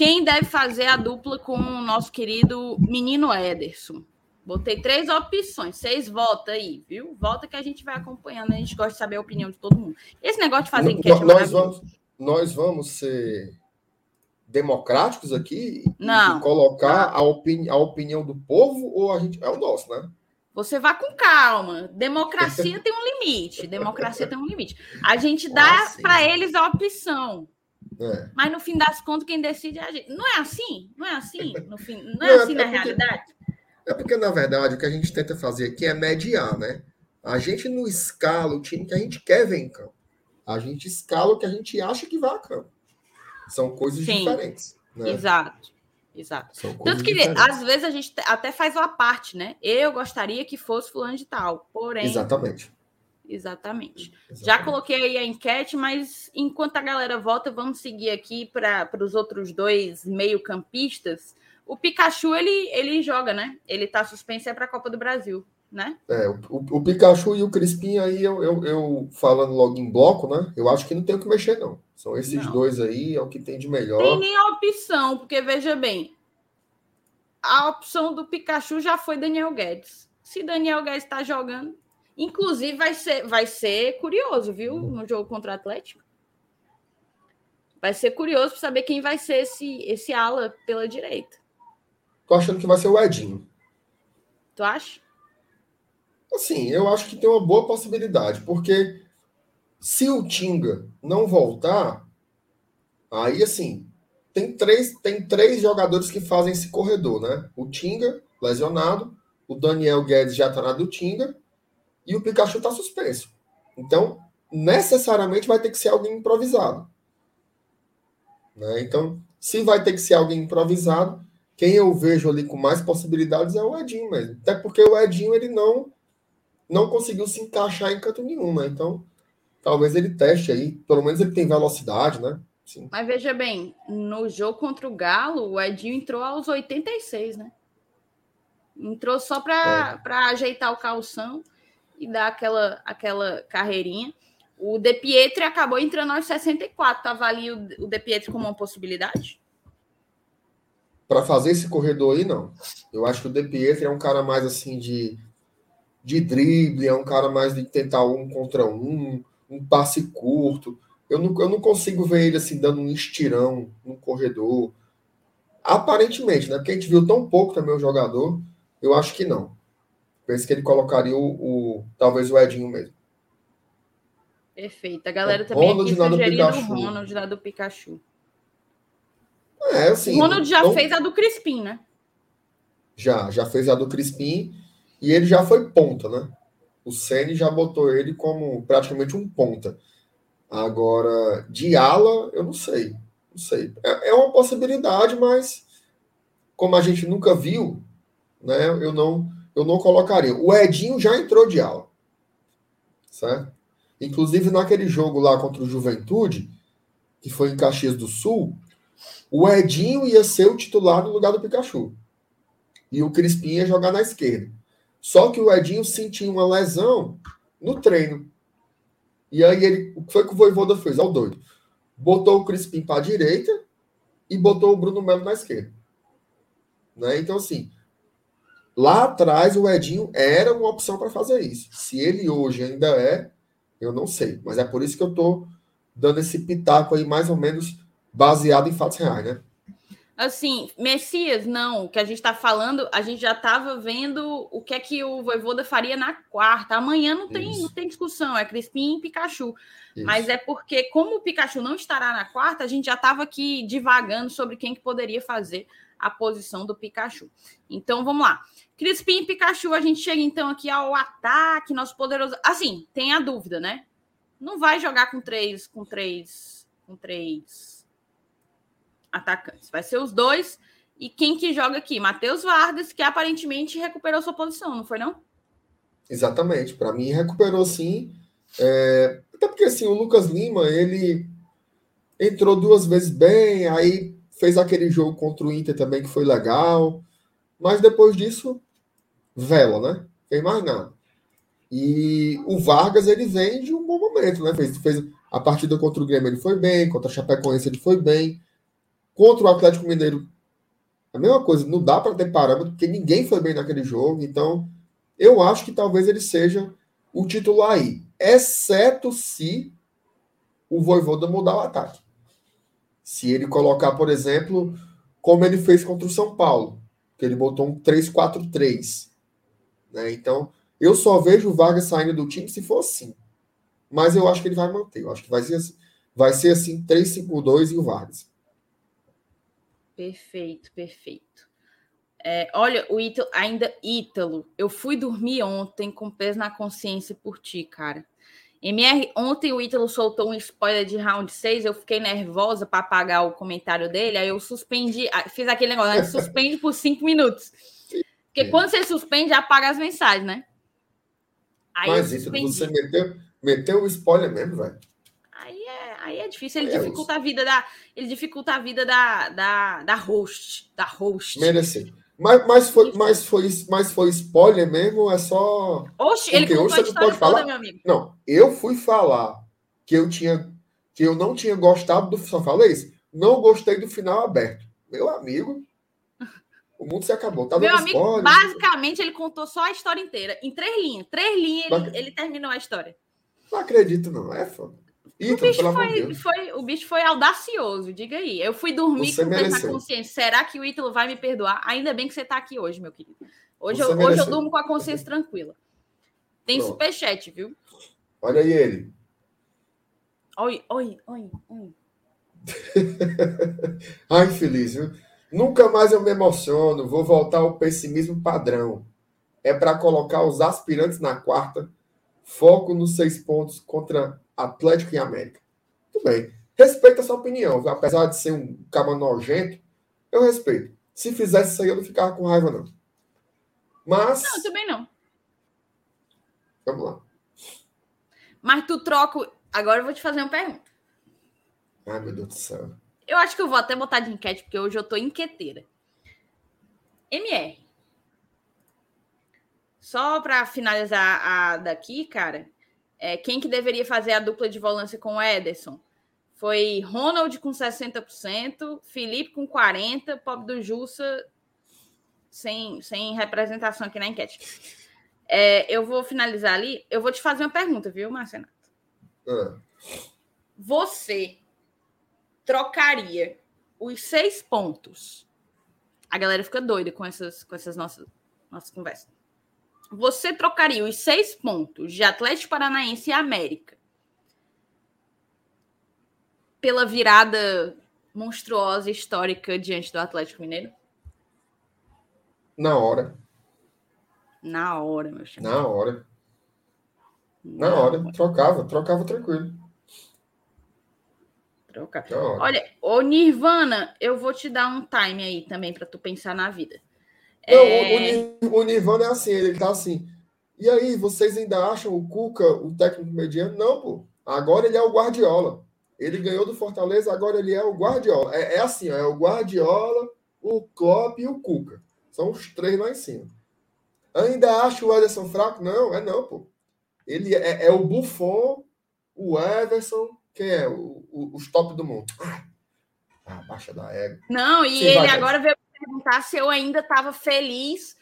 [SPEAKER 2] Quem deve fazer a dupla com o nosso querido menino Ederson? Botei três opções. Vocês votam aí, viu? Volta que a gente vai acompanhando. A gente gosta de saber a opinião de todo mundo. Esse negócio de fazer enquete.
[SPEAKER 1] É nós, vamos, nós vamos ser democráticos aqui
[SPEAKER 2] não,
[SPEAKER 1] e colocar não. A, opini a opinião do povo ou a gente. É o nosso, né?
[SPEAKER 2] Você vá com calma. Democracia tem um limite. Democracia tem um limite. A gente dá ah, para eles a opção. É. Mas no fim das contas, quem decide é a gente. Não é assim? Não é assim? No fim, não é não, assim é na porque, realidade?
[SPEAKER 1] É porque, na verdade, o que a gente tenta fazer aqui é mediar, né? A gente não escala o time que a gente quer ver em campo. A gente escala o que a gente acha que vai a campo. São coisas Sim, diferentes. Né?
[SPEAKER 2] Exato. Exato. Tanto que diferentes. às vezes a gente até faz uma parte, né? Eu gostaria que fosse fulano de tal, porém.
[SPEAKER 1] Exatamente.
[SPEAKER 2] Exatamente. Exatamente. Já coloquei aí a enquete, mas enquanto a galera vota, vamos seguir aqui para os outros dois meio-campistas. O Pikachu, ele, ele joga, né? Ele está suspenso é para a Copa do Brasil né?
[SPEAKER 1] É, o, o, Pikachu e o Crispim aí, eu, eu, eu, falando logo em bloco, né? Eu acho que não tem o que mexer, não. São esses não. dois aí, é o que tem de melhor.
[SPEAKER 2] Tem nem a opção, porque veja bem, a opção do Pikachu já foi Daniel Guedes. Se Daniel Guedes está jogando, inclusive vai ser, vai ser curioso, viu? Uhum. No jogo contra o Atlético. Vai ser curioso para saber quem vai ser esse, esse ala pela direita.
[SPEAKER 1] Tô achando que vai ser o Edinho.
[SPEAKER 2] Tu acha?
[SPEAKER 1] Assim, eu acho que tem uma boa possibilidade, porque se o Tinga não voltar, aí assim, tem três, tem três jogadores que fazem esse corredor, né? O Tinga, lesionado, o Daniel Guedes já tá na do Tinga e o Pikachu tá suspenso. Então, necessariamente vai ter que ser alguém improvisado. Né? Então, se vai ter que ser alguém improvisado, quem eu vejo ali com mais possibilidades é o Edinho mesmo. Até porque o Edinho ele não não conseguiu se encaixar em canto nenhum, né? Então, talvez ele teste aí. Pelo menos ele tem velocidade, né?
[SPEAKER 2] Sim. Mas veja bem, no jogo contra o Galo, o Edinho entrou aos 86, né? Entrou só para é. ajeitar o calção e dar aquela, aquela carreirinha. O De Pietri acabou entrando aos 64. Tava ali o, o De Pietri como uma possibilidade?
[SPEAKER 1] Para fazer esse corredor aí, não. Eu acho que o De Pietri é um cara mais assim de de drible, é um cara mais de tentar um contra um, um passe curto. Eu não, eu não consigo ver ele assim dando um estirão no corredor. Aparentemente, né? Porque a gente viu tão pouco também o jogador, eu acho que não. Penso que ele colocaria o, o talvez o Edinho mesmo.
[SPEAKER 2] Perfeito. A galera também Ronald aqui sugerindo o Ronald lá do Pikachu.
[SPEAKER 1] É, assim.
[SPEAKER 2] O Ronald já não... fez a do Crispim, né?
[SPEAKER 1] Já, já fez a do Crispim. E ele já foi ponta, né? O Ceni já botou ele como praticamente um ponta. Agora, de ala, eu não sei. Não sei. É, é uma possibilidade, mas como a gente nunca viu, né? Eu não, eu não colocaria. O Edinho já entrou de ala. Certo? Inclusive naquele jogo lá contra o Juventude, que foi em Caxias do Sul, o Edinho ia ser o titular no lugar do Pikachu. E o Crispim ia jogar na esquerda. Só que o Edinho sentiu uma lesão no treino. E aí ele, o que foi que o Voivoda fez? Ao doido. Botou o Crispim para a direita e botou o Bruno Melo na esquerda. Né? Então, assim, lá atrás o Edinho era uma opção para fazer isso. Se ele hoje ainda é, eu não sei. Mas é por isso que eu estou dando esse pitaco aí, mais ou menos baseado em fatos reais, né?
[SPEAKER 2] Assim, Messias, não. O que a gente está falando, a gente já estava vendo o que é que o Voivoda faria na quarta. Amanhã não tem, não tem discussão, é Crispim e Pikachu. Isso. Mas é porque, como o Pikachu não estará na quarta, a gente já estava aqui divagando sobre quem que poderia fazer a posição do Pikachu. Então, vamos lá. Crispim e Pikachu, a gente chega então aqui ao ataque, nosso poderoso. Assim, tem a dúvida, né? Não vai jogar com três, com três, com três atacantes. Vai ser os dois. E quem que joga aqui? Matheus Vargas, que aparentemente recuperou sua posição, não foi não?
[SPEAKER 1] Exatamente. Para mim, recuperou sim. É... Até porque assim, o Lucas Lima, ele entrou duas vezes bem, aí fez aquele jogo contra o Inter também que foi legal. Mas depois disso, vela, né? Fez mais nada. E o Vargas, ele vem de um bom momento, né? Fez, fez a partida contra o Grêmio, ele foi bem, contra a Chapecoense, ele foi bem. Contra o Atlético Mineiro, a mesma coisa, não dá para ter parâmetro, porque ninguém foi bem naquele jogo. Então, eu acho que talvez ele seja o titular aí, exceto se o Voivoda mudar o ataque. Se ele colocar, por exemplo, como ele fez contra o São Paulo, que ele botou um 3-4-3. Né? Então, eu só vejo o Vargas saindo do time se for assim. Mas eu acho que ele vai manter. Eu acho que vai ser assim, vai ser assim 3-5-2 e o Vargas.
[SPEAKER 2] Perfeito, perfeito. É, olha, o Ítalo, ainda Ítalo, eu fui dormir ontem com peso na consciência por ti, cara. MR, ontem o Ítalo soltou um spoiler de round 6, eu fiquei nervosa para apagar o comentário dele, aí eu suspendi, ah, fiz aquele negócio, né? suspende por cinco minutos. Porque quando você suspende, apaga as mensagens, né?
[SPEAKER 1] Aí Mas isso, você meteu, meteu o spoiler mesmo, velho
[SPEAKER 2] aí é difícil. Ele é dificulta a vida da. Ele dificulta a vida da, da, da host. Da host.
[SPEAKER 1] Merecer. Mas, mas, foi, mas, foi, mas foi spoiler mesmo? É só.
[SPEAKER 2] Oxe, ele contou a história
[SPEAKER 1] toda, meu amigo. Não, eu fui falar que eu tinha. Que eu não tinha gostado do. Só falei isso? Não gostei do final aberto. Meu amigo. O mundo se acabou. Tá
[SPEAKER 2] Meu amigo, spoiler. basicamente, ele contou só a história inteira. Em três linhas. Três linhas ele, ele terminou a história.
[SPEAKER 1] Não acredito, não. É foda.
[SPEAKER 2] O, bicho foi, foi, o bicho foi audacioso, diga aí. Eu fui dormir você com mereceu. na consciência. Será que o Ítalo vai me perdoar? Ainda bem que você está aqui hoje, meu querido. Hoje, eu, hoje eu durmo com a consciência tranquila. Tem Pronto. superchat, viu?
[SPEAKER 1] Olha aí ele.
[SPEAKER 2] Oi, oi, oi, oi.
[SPEAKER 1] Ai, feliz, viu? Nunca mais eu me emociono. Vou voltar ao pessimismo padrão. É para colocar os aspirantes na quarta. Foco nos seis pontos contra Atlético e América. Tudo bem. Respeito a sua opinião, viu? apesar de ser um caba nojento, eu respeito. Se fizesse isso aí, eu não ficava com raiva, não. Mas.
[SPEAKER 2] Não, também não.
[SPEAKER 1] Vamos lá.
[SPEAKER 2] Mas tu troca. Agora eu vou te fazer uma pergunta.
[SPEAKER 1] Ai, meu Deus do céu.
[SPEAKER 2] Eu acho que eu vou até botar de enquete, porque hoje eu tô inquieteira. MR. Só para finalizar a daqui, cara, é, quem que deveria fazer a dupla de volância com o Ederson? Foi Ronald com 60%, Felipe com 40%, pobre do Jussa sem, sem representação aqui na enquete. É, eu vou finalizar ali. Eu vou te fazer uma pergunta, viu, Marcenato?
[SPEAKER 1] Ah.
[SPEAKER 2] Você trocaria os seis pontos? A galera fica doida com essas, com essas nossas, nossas conversas você trocaria os seis pontos de Atlético Paranaense e América pela virada monstruosa histórica diante do Atlético Mineiro?
[SPEAKER 1] Na hora.
[SPEAKER 2] Na hora, meu
[SPEAKER 1] chapa. Na hora. Na, Na hora. hora. Trocava, trocava tranquilo.
[SPEAKER 2] Olha, o Nirvana, eu vou te dar um time aí também para tu pensar na vida.
[SPEAKER 1] Não, é... o, Nirvana é assim, ele tá assim. E aí, vocês ainda acham o Cuca o técnico mediano? Não, pô. Agora ele é o Guardiola. Ele ganhou do Fortaleza, agora ele é o Guardiola. É, é assim, ó, é o Guardiola, o Klopp e o Cuca. São os três lá em cima. Ainda acho o Ederson fraco? Não, é não, pô. Ele é, é o Buffon, o Everson, quem é? O, o, os top do mundo. Ah, baixa da égua.
[SPEAKER 2] Não, e Sim, ele agora veio perguntar se eu ainda estava feliz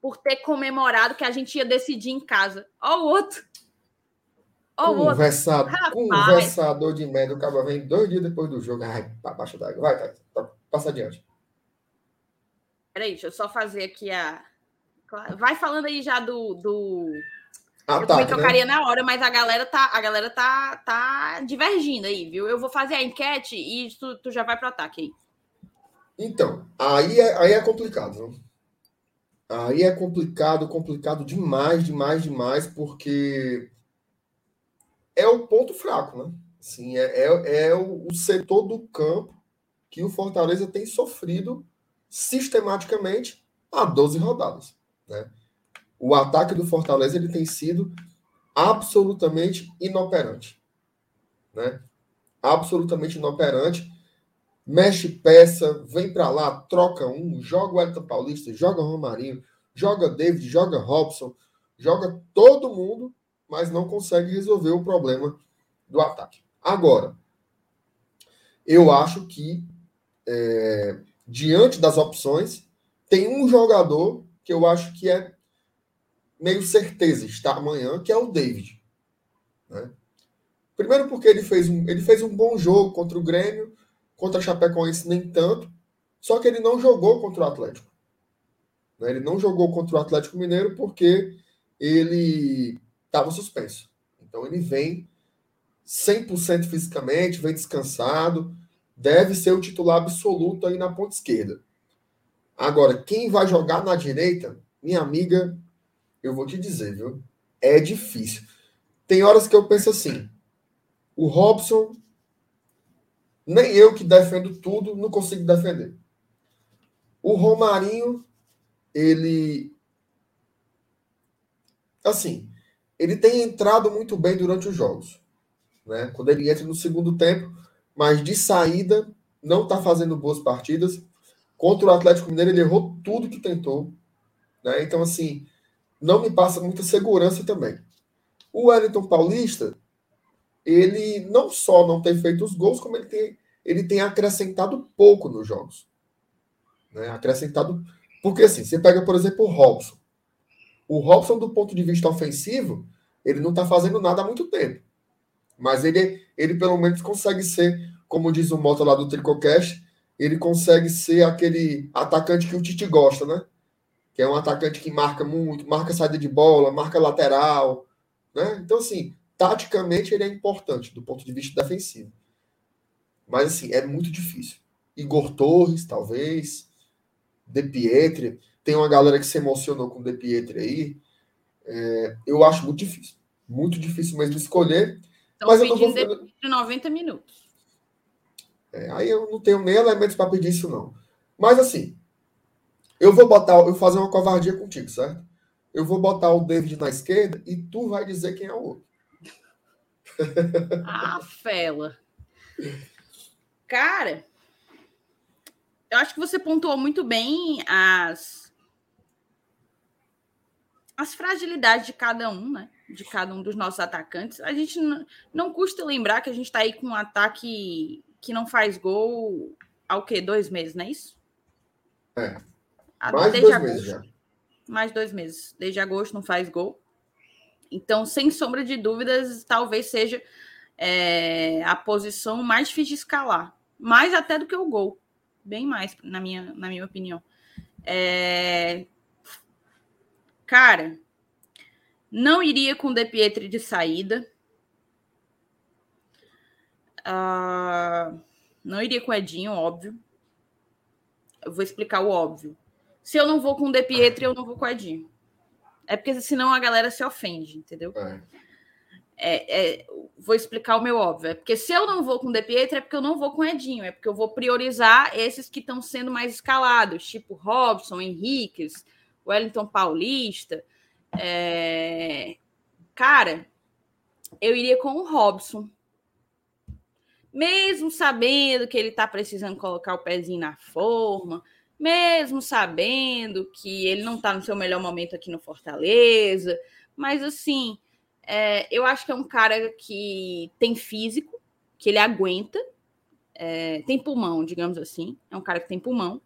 [SPEAKER 2] por ter comemorado que a gente ia decidir em casa. Ó o outro.
[SPEAKER 1] Ó o Conversador, outro. Conversador de merda. O cara vem dois dias depois do jogo. Ai, abaixo d'água. Vai, tá, tá, passa adiante.
[SPEAKER 2] Peraí, deixa eu só fazer aqui a. Vai falando aí já do. do...
[SPEAKER 1] Ah,
[SPEAKER 2] eu
[SPEAKER 1] tá,
[SPEAKER 2] também
[SPEAKER 1] né?
[SPEAKER 2] trocaria na hora, mas a galera tá, a galera tá, tá divergindo aí, viu? Eu vou fazer a enquete e tu, tu já vai pro ataque aí.
[SPEAKER 1] Então, aí é, aí é complicado. Não? Aí é complicado, complicado demais, demais, demais, porque é o ponto fraco, né? Assim, é, é, é o, o setor do campo que o Fortaleza tem sofrido sistematicamente há 12 rodadas. Né? O ataque do Fortaleza ele tem sido absolutamente inoperante. Né? Absolutamente inoperante. Mexe peça, vem para lá, troca um, joga o Elton Paulista, joga o Romarinho, joga David, joga Robson, joga todo mundo, mas não consegue resolver o problema do ataque. Agora, eu acho que é, diante das opções, tem um jogador que eu acho que é meio certeza está amanhã, que é o David. Né? Primeiro porque ele fez, um, ele fez um bom jogo contra o Grêmio, contra a Chapecoense nem tanto, só que ele não jogou contra o Atlético. Né? Ele não jogou contra o Atlético Mineiro porque ele estava suspenso. Então ele vem 100% fisicamente, vem descansado, deve ser o titular absoluto aí na ponta esquerda. Agora, quem vai jogar na direita, minha amiga, eu vou te dizer, viu? É difícil. Tem horas que eu penso assim: o Robson, nem eu que defendo tudo, não consigo defender. O Romarinho, ele. Assim, ele tem entrado muito bem durante os jogos. Né? Quando ele entra no segundo tempo, mas de saída não está fazendo boas partidas. Contra o Atlético Mineiro, ele errou tudo que tentou. Né? Então, assim, não me passa muita segurança também. O Wellington Paulista, ele não só não tem feito os gols, como ele tem, ele tem acrescentado pouco nos jogos. Né? Acrescentado. Porque, assim, você pega, por exemplo, o Robson. O Robson, do ponto de vista ofensivo, ele não está fazendo nada há muito tempo. Mas ele, ele pelo menos consegue ser, como diz o moto lá do Tricocast, ele consegue ser aquele atacante que o Tite gosta, né? Que é um atacante que marca muito, marca saída de bola, marca lateral, né? Então, assim, taticamente ele é importante do ponto de vista defensivo. Mas, assim, é muito difícil. Igor Torres, talvez. De Pietri. Tem uma galera que se emocionou com o De Pietri aí. É, eu acho muito difícil. Muito difícil mesmo escolher.
[SPEAKER 2] Estão
[SPEAKER 1] Mas eu não vou-
[SPEAKER 2] de 90 minutos.
[SPEAKER 1] É, aí eu não tenho nem elementos para pedir isso, não. Mas assim, eu vou botar, eu vou fazer uma covardia contigo, certo? Eu vou botar o David na esquerda e tu vai dizer quem é o outro.
[SPEAKER 2] Ah, fela. Cara, eu acho que você pontuou muito bem as as fragilidades de cada um, né? De cada um dos nossos atacantes. A gente não, não custa lembrar que a gente está aí com um ataque que não faz gol há o quê? Dois meses, não é isso?
[SPEAKER 1] É. Mais
[SPEAKER 2] desde
[SPEAKER 1] dois meses
[SPEAKER 2] agosto.
[SPEAKER 1] já.
[SPEAKER 2] mais dois meses. Desde agosto não faz gol. Então, sem sombra de dúvidas, talvez seja é, a posição mais difícil de escalar. Mais até do que o gol. Bem mais, na minha, na minha opinião. É, Cara, não iria com o De Pietri de saída. Ah, não iria com o Edinho, óbvio. Eu vou explicar o óbvio. Se eu não vou com o De Pietri, eu não vou com o Edinho. É porque senão a galera se ofende, entendeu?
[SPEAKER 1] É.
[SPEAKER 2] É, é, vou explicar o meu óbvio. É porque se eu não vou com o De Pietro, é porque eu não vou com o Edinho. É porque eu vou priorizar esses que estão sendo mais escalados, tipo Robson, Henriques, Wellington Paulista. É... Cara, eu iria com o Robson. Mesmo sabendo que ele está precisando colocar o pezinho na forma, mesmo sabendo que ele não está no seu melhor momento aqui no Fortaleza, mas assim, é, eu acho que é um cara que tem físico, que ele aguenta, é, tem pulmão, digamos assim. É um cara que tem pulmão.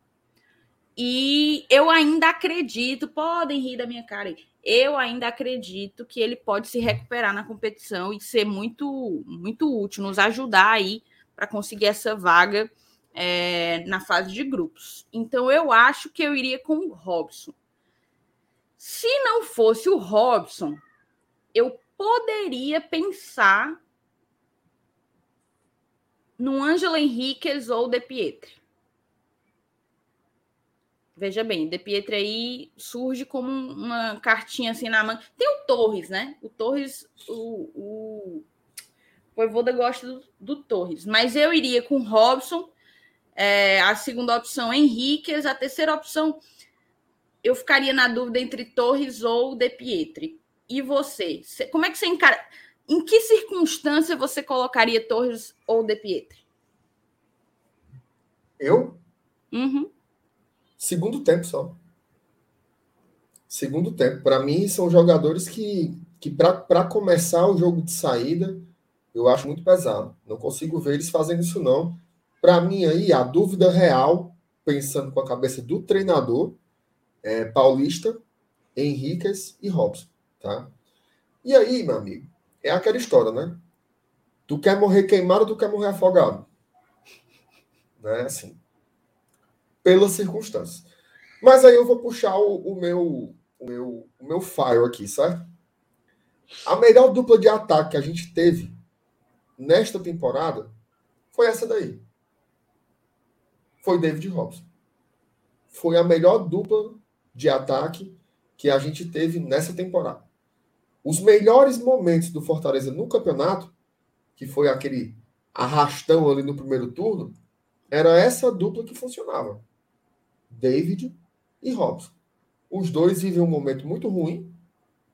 [SPEAKER 2] E eu ainda acredito, podem rir da minha cara aí, eu ainda acredito que ele pode se recuperar na competição e ser muito, muito útil, nos ajudar aí para conseguir essa vaga é, na fase de grupos. Então eu acho que eu iria com o Robson. Se não fosse o Robson, eu poderia pensar no Ângelo Henriquez ou De Pietri. Veja bem, De Pietri aí surge como uma cartinha assim na mão. Tem o Torres, né? O Torres, o, o Voivoda gosta do, do Torres, mas eu iria com Robson é, a segunda opção, Henriquez. A terceira opção, eu ficaria na dúvida entre Torres ou De Pietri. E você? Como é que você encara? Em que circunstância você colocaria Torres ou De Pietri?
[SPEAKER 1] Eu?
[SPEAKER 2] Uhum.
[SPEAKER 1] Segundo tempo só. Segundo tempo. Para mim, são jogadores que, que para começar o jogo de saída, eu acho muito pesado. Não consigo ver eles fazendo isso, não. Para mim, aí, a dúvida real, pensando com a cabeça do treinador, é Paulista, Henriquez e Robson, tá? E aí, meu amigo, é aquela história, né? Tu quer morrer queimado ou tu quer morrer afogado? Né? Assim. Pelas circunstâncias. Mas aí eu vou puxar o, o meu o meu, o meu file aqui, certo? A melhor dupla de ataque que a gente teve nesta temporada foi essa daí foi David Robson. Foi a melhor dupla de ataque que a gente teve nessa temporada. Os melhores momentos do Fortaleza no campeonato, que foi aquele arrastão ali no primeiro turno, era essa dupla que funcionava. David e Robson. Os dois vivem um momento muito ruim.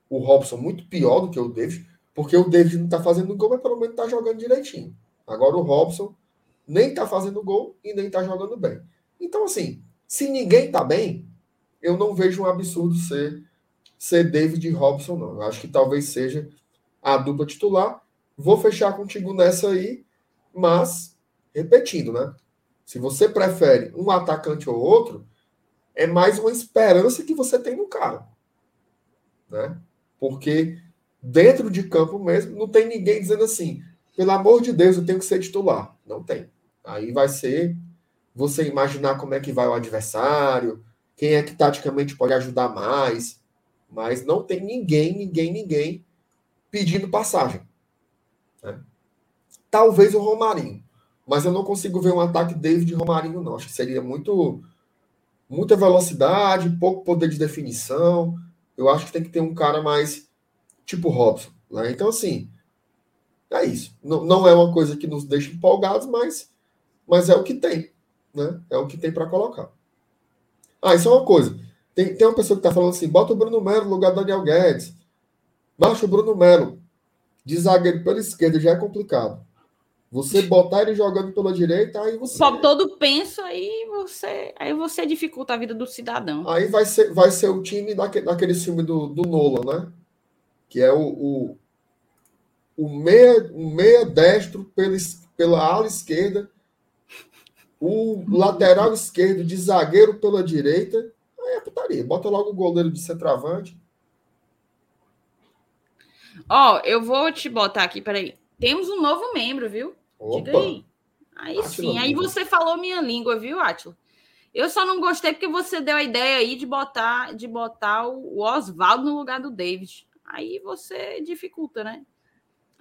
[SPEAKER 1] O Robson muito pior do que o David, porque o David não está fazendo gol, mas pelo menos está jogando direitinho. Agora o Robson nem tá fazendo gol e nem tá jogando bem. Então, assim, se ninguém tá bem, eu não vejo um absurdo ser, ser David Robson, não. Eu acho que talvez seja a dupla titular. Vou fechar contigo nessa aí, mas, repetindo, né? Se você prefere um atacante ou outro, é mais uma esperança que você tem no cara. Né? Porque dentro de campo mesmo, não tem ninguém dizendo assim, pelo amor de Deus, eu tenho que ser titular. Não tem. Aí vai ser você imaginar como é que vai o adversário, quem é que taticamente pode ajudar mais, mas não tem ninguém, ninguém, ninguém pedindo passagem. Né? Talvez o Romarinho, mas eu não consigo ver um ataque David Romarinho, não. Acho que seria muito muita velocidade, pouco poder de definição. Eu acho que tem que ter um cara mais tipo Robson. Né? Então, assim, é isso. Não, não é uma coisa que nos deixa empolgados, mas mas é o que tem, né? É o que tem para colocar. Ah, isso é uma coisa. Tem, tem uma pessoa que está falando assim: bota o Bruno Melo no lugar do Daniel Guedes. Baixa o Bruno Melo. De zagueiro pela esquerda já é complicado. Você botar ele jogando pela direita, aí você.
[SPEAKER 2] Só todo pensa, aí você, aí você dificulta a vida do cidadão.
[SPEAKER 1] Aí vai ser, vai ser o time daquele, daquele filme do, do Nolan, né? Que é o, o, o, meia, o meia destro pela, pela ala esquerda o lateral esquerdo de zagueiro pela direita, aí é putaria. Bota logo o goleiro de centroavante.
[SPEAKER 2] Ó, oh, eu vou te botar aqui, peraí. Temos um novo membro, viu? Opa. Diga aí. Aí Atila sim, aí você falou minha língua, viu, Átila? Eu só não gostei porque você deu a ideia aí de botar, de botar o Oswaldo no lugar do David. Aí você dificulta, né?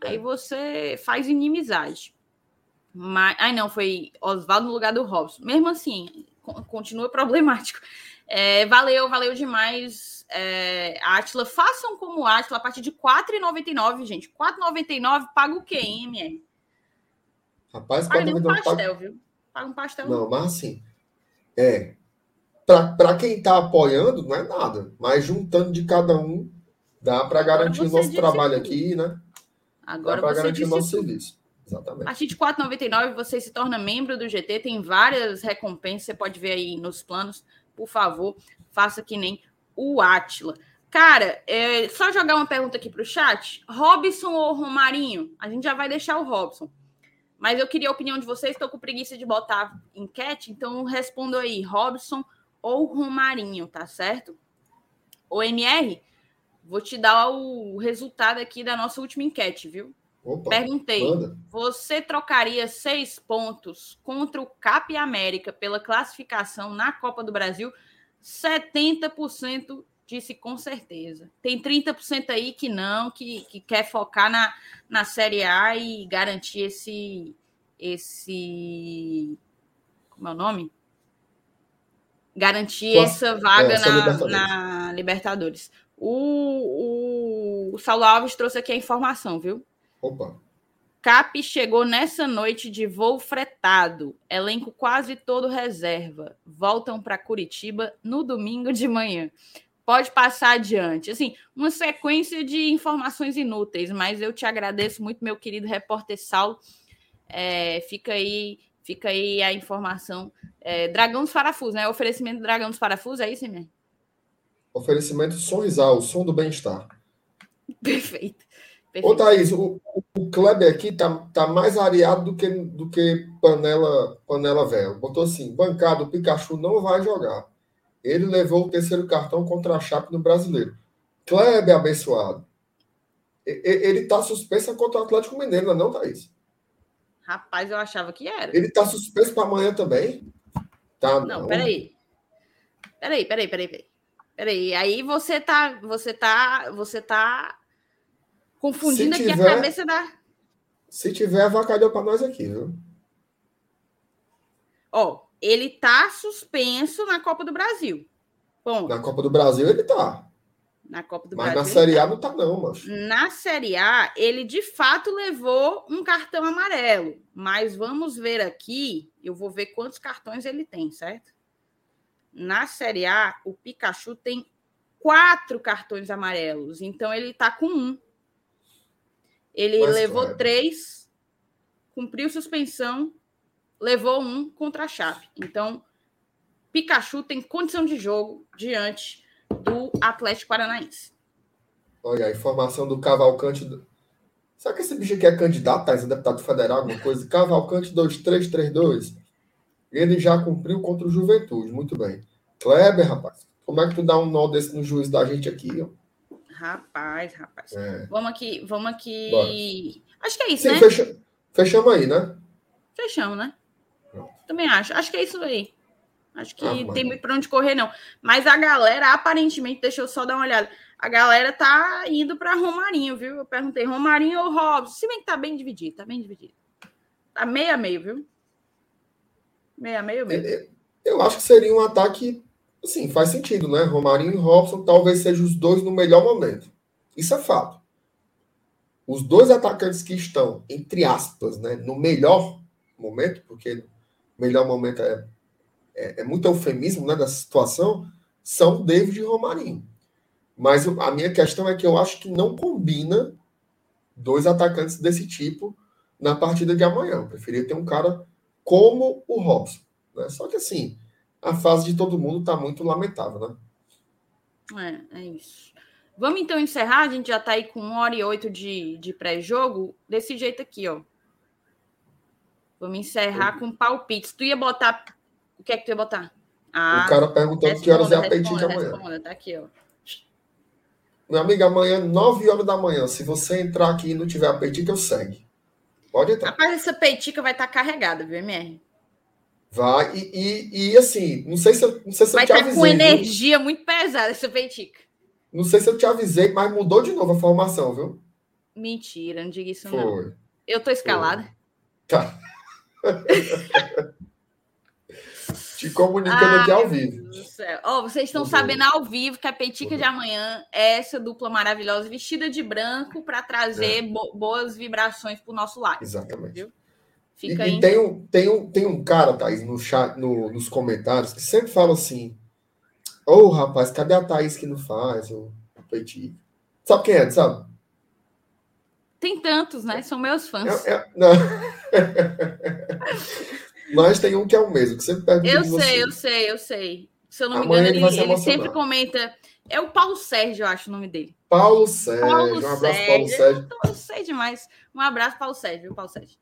[SPEAKER 2] Aí é. você faz inimizade. Mas, ai, não, foi Oswaldo no lugar do Robson. Mesmo assim, continua problemático. É, valeu, valeu demais, é, Atila. Façam como Atila a partir de R$ 4,99, gente. R$ 4,99 paga o quê, hein, MR?
[SPEAKER 1] Rapaz,
[SPEAKER 2] paga um pastel, paga... viu? Paga um pastel.
[SPEAKER 1] Não, mas assim, é. Para quem está apoiando, não é nada. Mas juntando de cada um, dá para garantir o nosso trabalho tudo. aqui, né?
[SPEAKER 2] Agora dá para garantir o nosso
[SPEAKER 1] tudo. serviço. Exatamente. A
[SPEAKER 2] partir de 4,99 você se torna membro do GT, tem várias recompensas, você pode ver aí nos planos. Por favor, faça que nem o Atila. Cara, é, só jogar uma pergunta aqui para o chat. Robson ou Romarinho? A gente já vai deixar o Robson. Mas eu queria a opinião de vocês. Estou com preguiça de botar enquete, então respondo aí: Robson ou Romarinho, tá certo? O MR, vou te dar o resultado aqui da nossa última enquete, viu? Opa, Perguntei, manda. você trocaria seis pontos contra o Cap América pela classificação na Copa do Brasil? 70% disse com certeza. Tem 30% aí que não, que, que quer focar na, na Série A e garantir esse. esse como é o nome? Garantir essa vaga é, na, Libertadores. na Libertadores. O, o, o Saulo Alves trouxe aqui a informação, viu?
[SPEAKER 1] Opa.
[SPEAKER 2] Cap chegou nessa noite de voo fretado, elenco quase todo reserva. Voltam para Curitiba no domingo de manhã. Pode passar adiante. Assim, uma sequência de informações inúteis, mas eu te agradeço muito, meu querido repórter Saulo. É, fica aí, fica aí a informação. É, Dragão dos Parafusos, né? Oferecimento do Dragão dos Parafusos, é isso, Emir?
[SPEAKER 1] Oferecimento Sorrisal, o som do bem-estar.
[SPEAKER 2] Perfeito.
[SPEAKER 1] Perfeito. Ô, Thaís, o, o Kleber aqui tá, tá mais areado do que, do que panela, panela velha. Botou assim: bancado, o Pikachu não vai jogar. Ele levou o terceiro cartão contra a Chape no brasileiro. Kleber abençoado. Ele tá suspenso contra o Atlético Mineiro, não, é não Thaís?
[SPEAKER 2] Rapaz, eu achava que era.
[SPEAKER 1] Ele tá suspenso para amanhã também? Tá,
[SPEAKER 2] não. Não, peraí. Peraí, peraí, peraí, peraí. Peraí, aí você tá, você tá, você tá confundindo tiver, aqui a cabeça da.
[SPEAKER 1] Se tiver, avacalhou para nós aqui, viu?
[SPEAKER 2] Ó, ele tá suspenso na Copa do Brasil.
[SPEAKER 1] Ponto. Na Copa do Brasil ele tá.
[SPEAKER 2] Na Copa do
[SPEAKER 1] Mas
[SPEAKER 2] Brasil.
[SPEAKER 1] Mas na Série A tá. não tá, não, mano.
[SPEAKER 2] Na Série A, ele de fato levou um cartão amarelo. Mas vamos ver aqui. Eu vou ver quantos cartões ele tem, certo? Na Série A, o Pikachu tem quatro cartões amarelos. Então ele tá com um. Ele levou claro. três, cumpriu suspensão, levou um contra a Chape. Então, Pikachu tem condição de jogo diante do Atlético Paranaense.
[SPEAKER 1] Olha, a informação do Cavalcante. Do... Será que esse bicho aqui é candidato tá? a deputado federal, alguma coisa? Cavalcante 2332. Ele já cumpriu contra o Juventude. Muito bem. Kleber, rapaz, como é que tu dá um nó desse no juiz da gente aqui? Ó?
[SPEAKER 2] Rapaz, rapaz. É. Vamos aqui, vamos aqui.
[SPEAKER 1] Bora.
[SPEAKER 2] Acho que é isso,
[SPEAKER 1] Sim,
[SPEAKER 2] né?
[SPEAKER 1] Fecha... Fechamos aí, né?
[SPEAKER 2] Fechamos, né? Pronto. Também acho. Acho que é isso aí. Acho que ah, tem muito para onde correr, não. Mas a galera, aparentemente, deixa eu só dar uma olhada. A galera tá indo para Romarinho, viu? Eu perguntei, Romarinho ou Robson? Se bem que tá bem dividido, tá bem dividido. Tá meio a meio, viu? Meio a meio mesmo.
[SPEAKER 1] É, eu acho que seria um ataque Sim, faz sentido, né? Romarinho e Robson talvez sejam os dois no melhor momento. Isso é fato. Os dois atacantes que estão, entre aspas, né, no melhor momento, porque melhor momento é, é, é muito eufemismo né, da situação, são David e Romarinho. Mas a minha questão é que eu acho que não combina dois atacantes desse tipo na partida de amanhã. Eu preferia ter um cara como o Robson. Né? Só que assim, a fase de todo mundo está muito lamentável,
[SPEAKER 2] né? É, é isso. Vamos então encerrar. A gente já está aí com uma hora e oito de, de pré-jogo. Desse jeito aqui, ó. Vamos encerrar com palpites. Tu ia botar. O que é que tu ia botar?
[SPEAKER 1] Ah, o cara perguntando responda, que horas é apetite amanhã. Responda,
[SPEAKER 2] tá aqui, ó.
[SPEAKER 1] Meu amigo, amanhã, 9 horas da manhã. Se você entrar aqui e não tiver apetite, eu segue. Pode entrar.
[SPEAKER 2] Rapaz, essa peitica vai estar tá carregada, viu, MR?
[SPEAKER 1] Vai, e, e, e, assim, não sei se não sei se
[SPEAKER 2] Vai
[SPEAKER 1] eu te
[SPEAKER 2] tá avisei. Com energia viu? muito pesada essa peitica.
[SPEAKER 1] Não sei se eu te avisei, mas mudou de novo a formação, viu?
[SPEAKER 2] Mentira, não diga isso Foi. não. Eu tô escalada. Foi.
[SPEAKER 1] Tá. te comunicando Ai, aqui ao vivo.
[SPEAKER 2] Oh, vocês estão sabendo ao vivo que a Peitica de amanhã é essa dupla maravilhosa, vestida de branco, para trazer é. bo boas vibrações para o nosso lar.
[SPEAKER 1] Exatamente. Viu? Fica e, e tem, um, tem, um, tem um cara, Thaís, no chat, no, nos comentários, que sempre fala assim: Ô oh, rapaz, cadê a Thaís que não faz? O Petit. Sabe quem é, sabe?
[SPEAKER 2] Tem tantos, né? São meus fãs.
[SPEAKER 1] É, é, não. Mas tem um que é o mesmo, que sempre pergunta.
[SPEAKER 2] Eu sei, eu sei, eu sei. Se eu não Amanhã me engano, ele, ele, ele sempre comenta. É o Paulo Sérgio, eu acho o nome dele.
[SPEAKER 1] Paulo Sérgio. Paulo um abraço, Sérgio. Paulo Sérgio.
[SPEAKER 2] Eu, eu sei demais. Um abraço, Paulo Sérgio, Paulo Sérgio.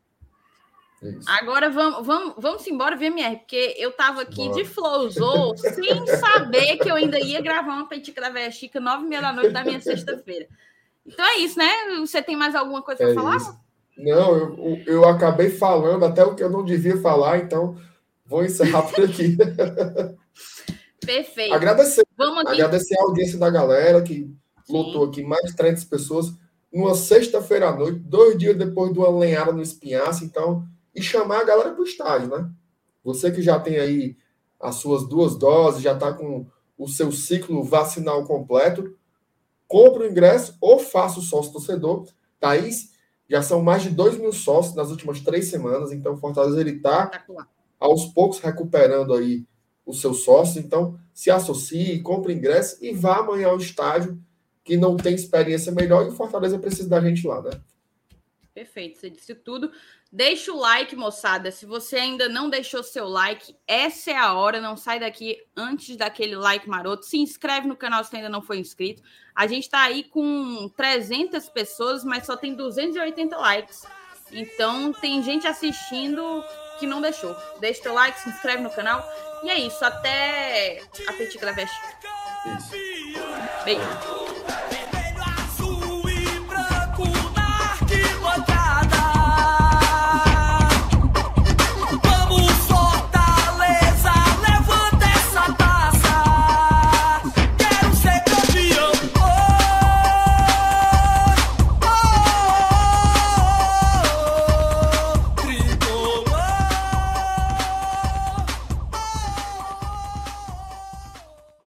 [SPEAKER 2] Agora vamos, vamos, vamos embora, VMR, porque eu tava aqui Bora. de flowzou sem saber que eu ainda ia gravar uma Petica da Véia Chica nove e meia da noite da minha sexta-feira. Então é isso, né? Você tem mais alguma coisa para é falar? Isso.
[SPEAKER 1] Não, eu, eu acabei falando até o que eu não devia falar, então vou encerrar por aqui.
[SPEAKER 2] Perfeito.
[SPEAKER 1] Agradecer, Vamos aqui. agradecer a audiência da galera que Sim. lotou aqui mais de 30 pessoas numa sexta-feira à noite, dois dias depois do alenhada no Espinhaço, então, e chamar a galera para o estádio, né? Você que já tem aí as suas duas doses, já está com o seu ciclo vacinal completo, compre o ingresso ou faça o sócio torcedor. Thaís, já são mais de 2 mil sócios nas últimas três semanas, então o Fortaleza ele está aos poucos recuperando aí o seu sócio. Então, se associe, compre ingresso e vá amanhã ao estádio, que não tem experiência melhor e o Fortaleza precisa da gente lá, né?
[SPEAKER 2] Perfeito, você disse tudo. Deixa o like, moçada. Se você ainda não deixou seu like, essa é a hora. Não sai daqui antes daquele like maroto. Se inscreve no canal se ainda não foi inscrito. A gente está aí com 300 pessoas, mas só tem 280 likes. Então tem gente assistindo que não deixou. Deixa seu like, se inscreve no canal. E é isso. Até a Petit Graveste. Beijo.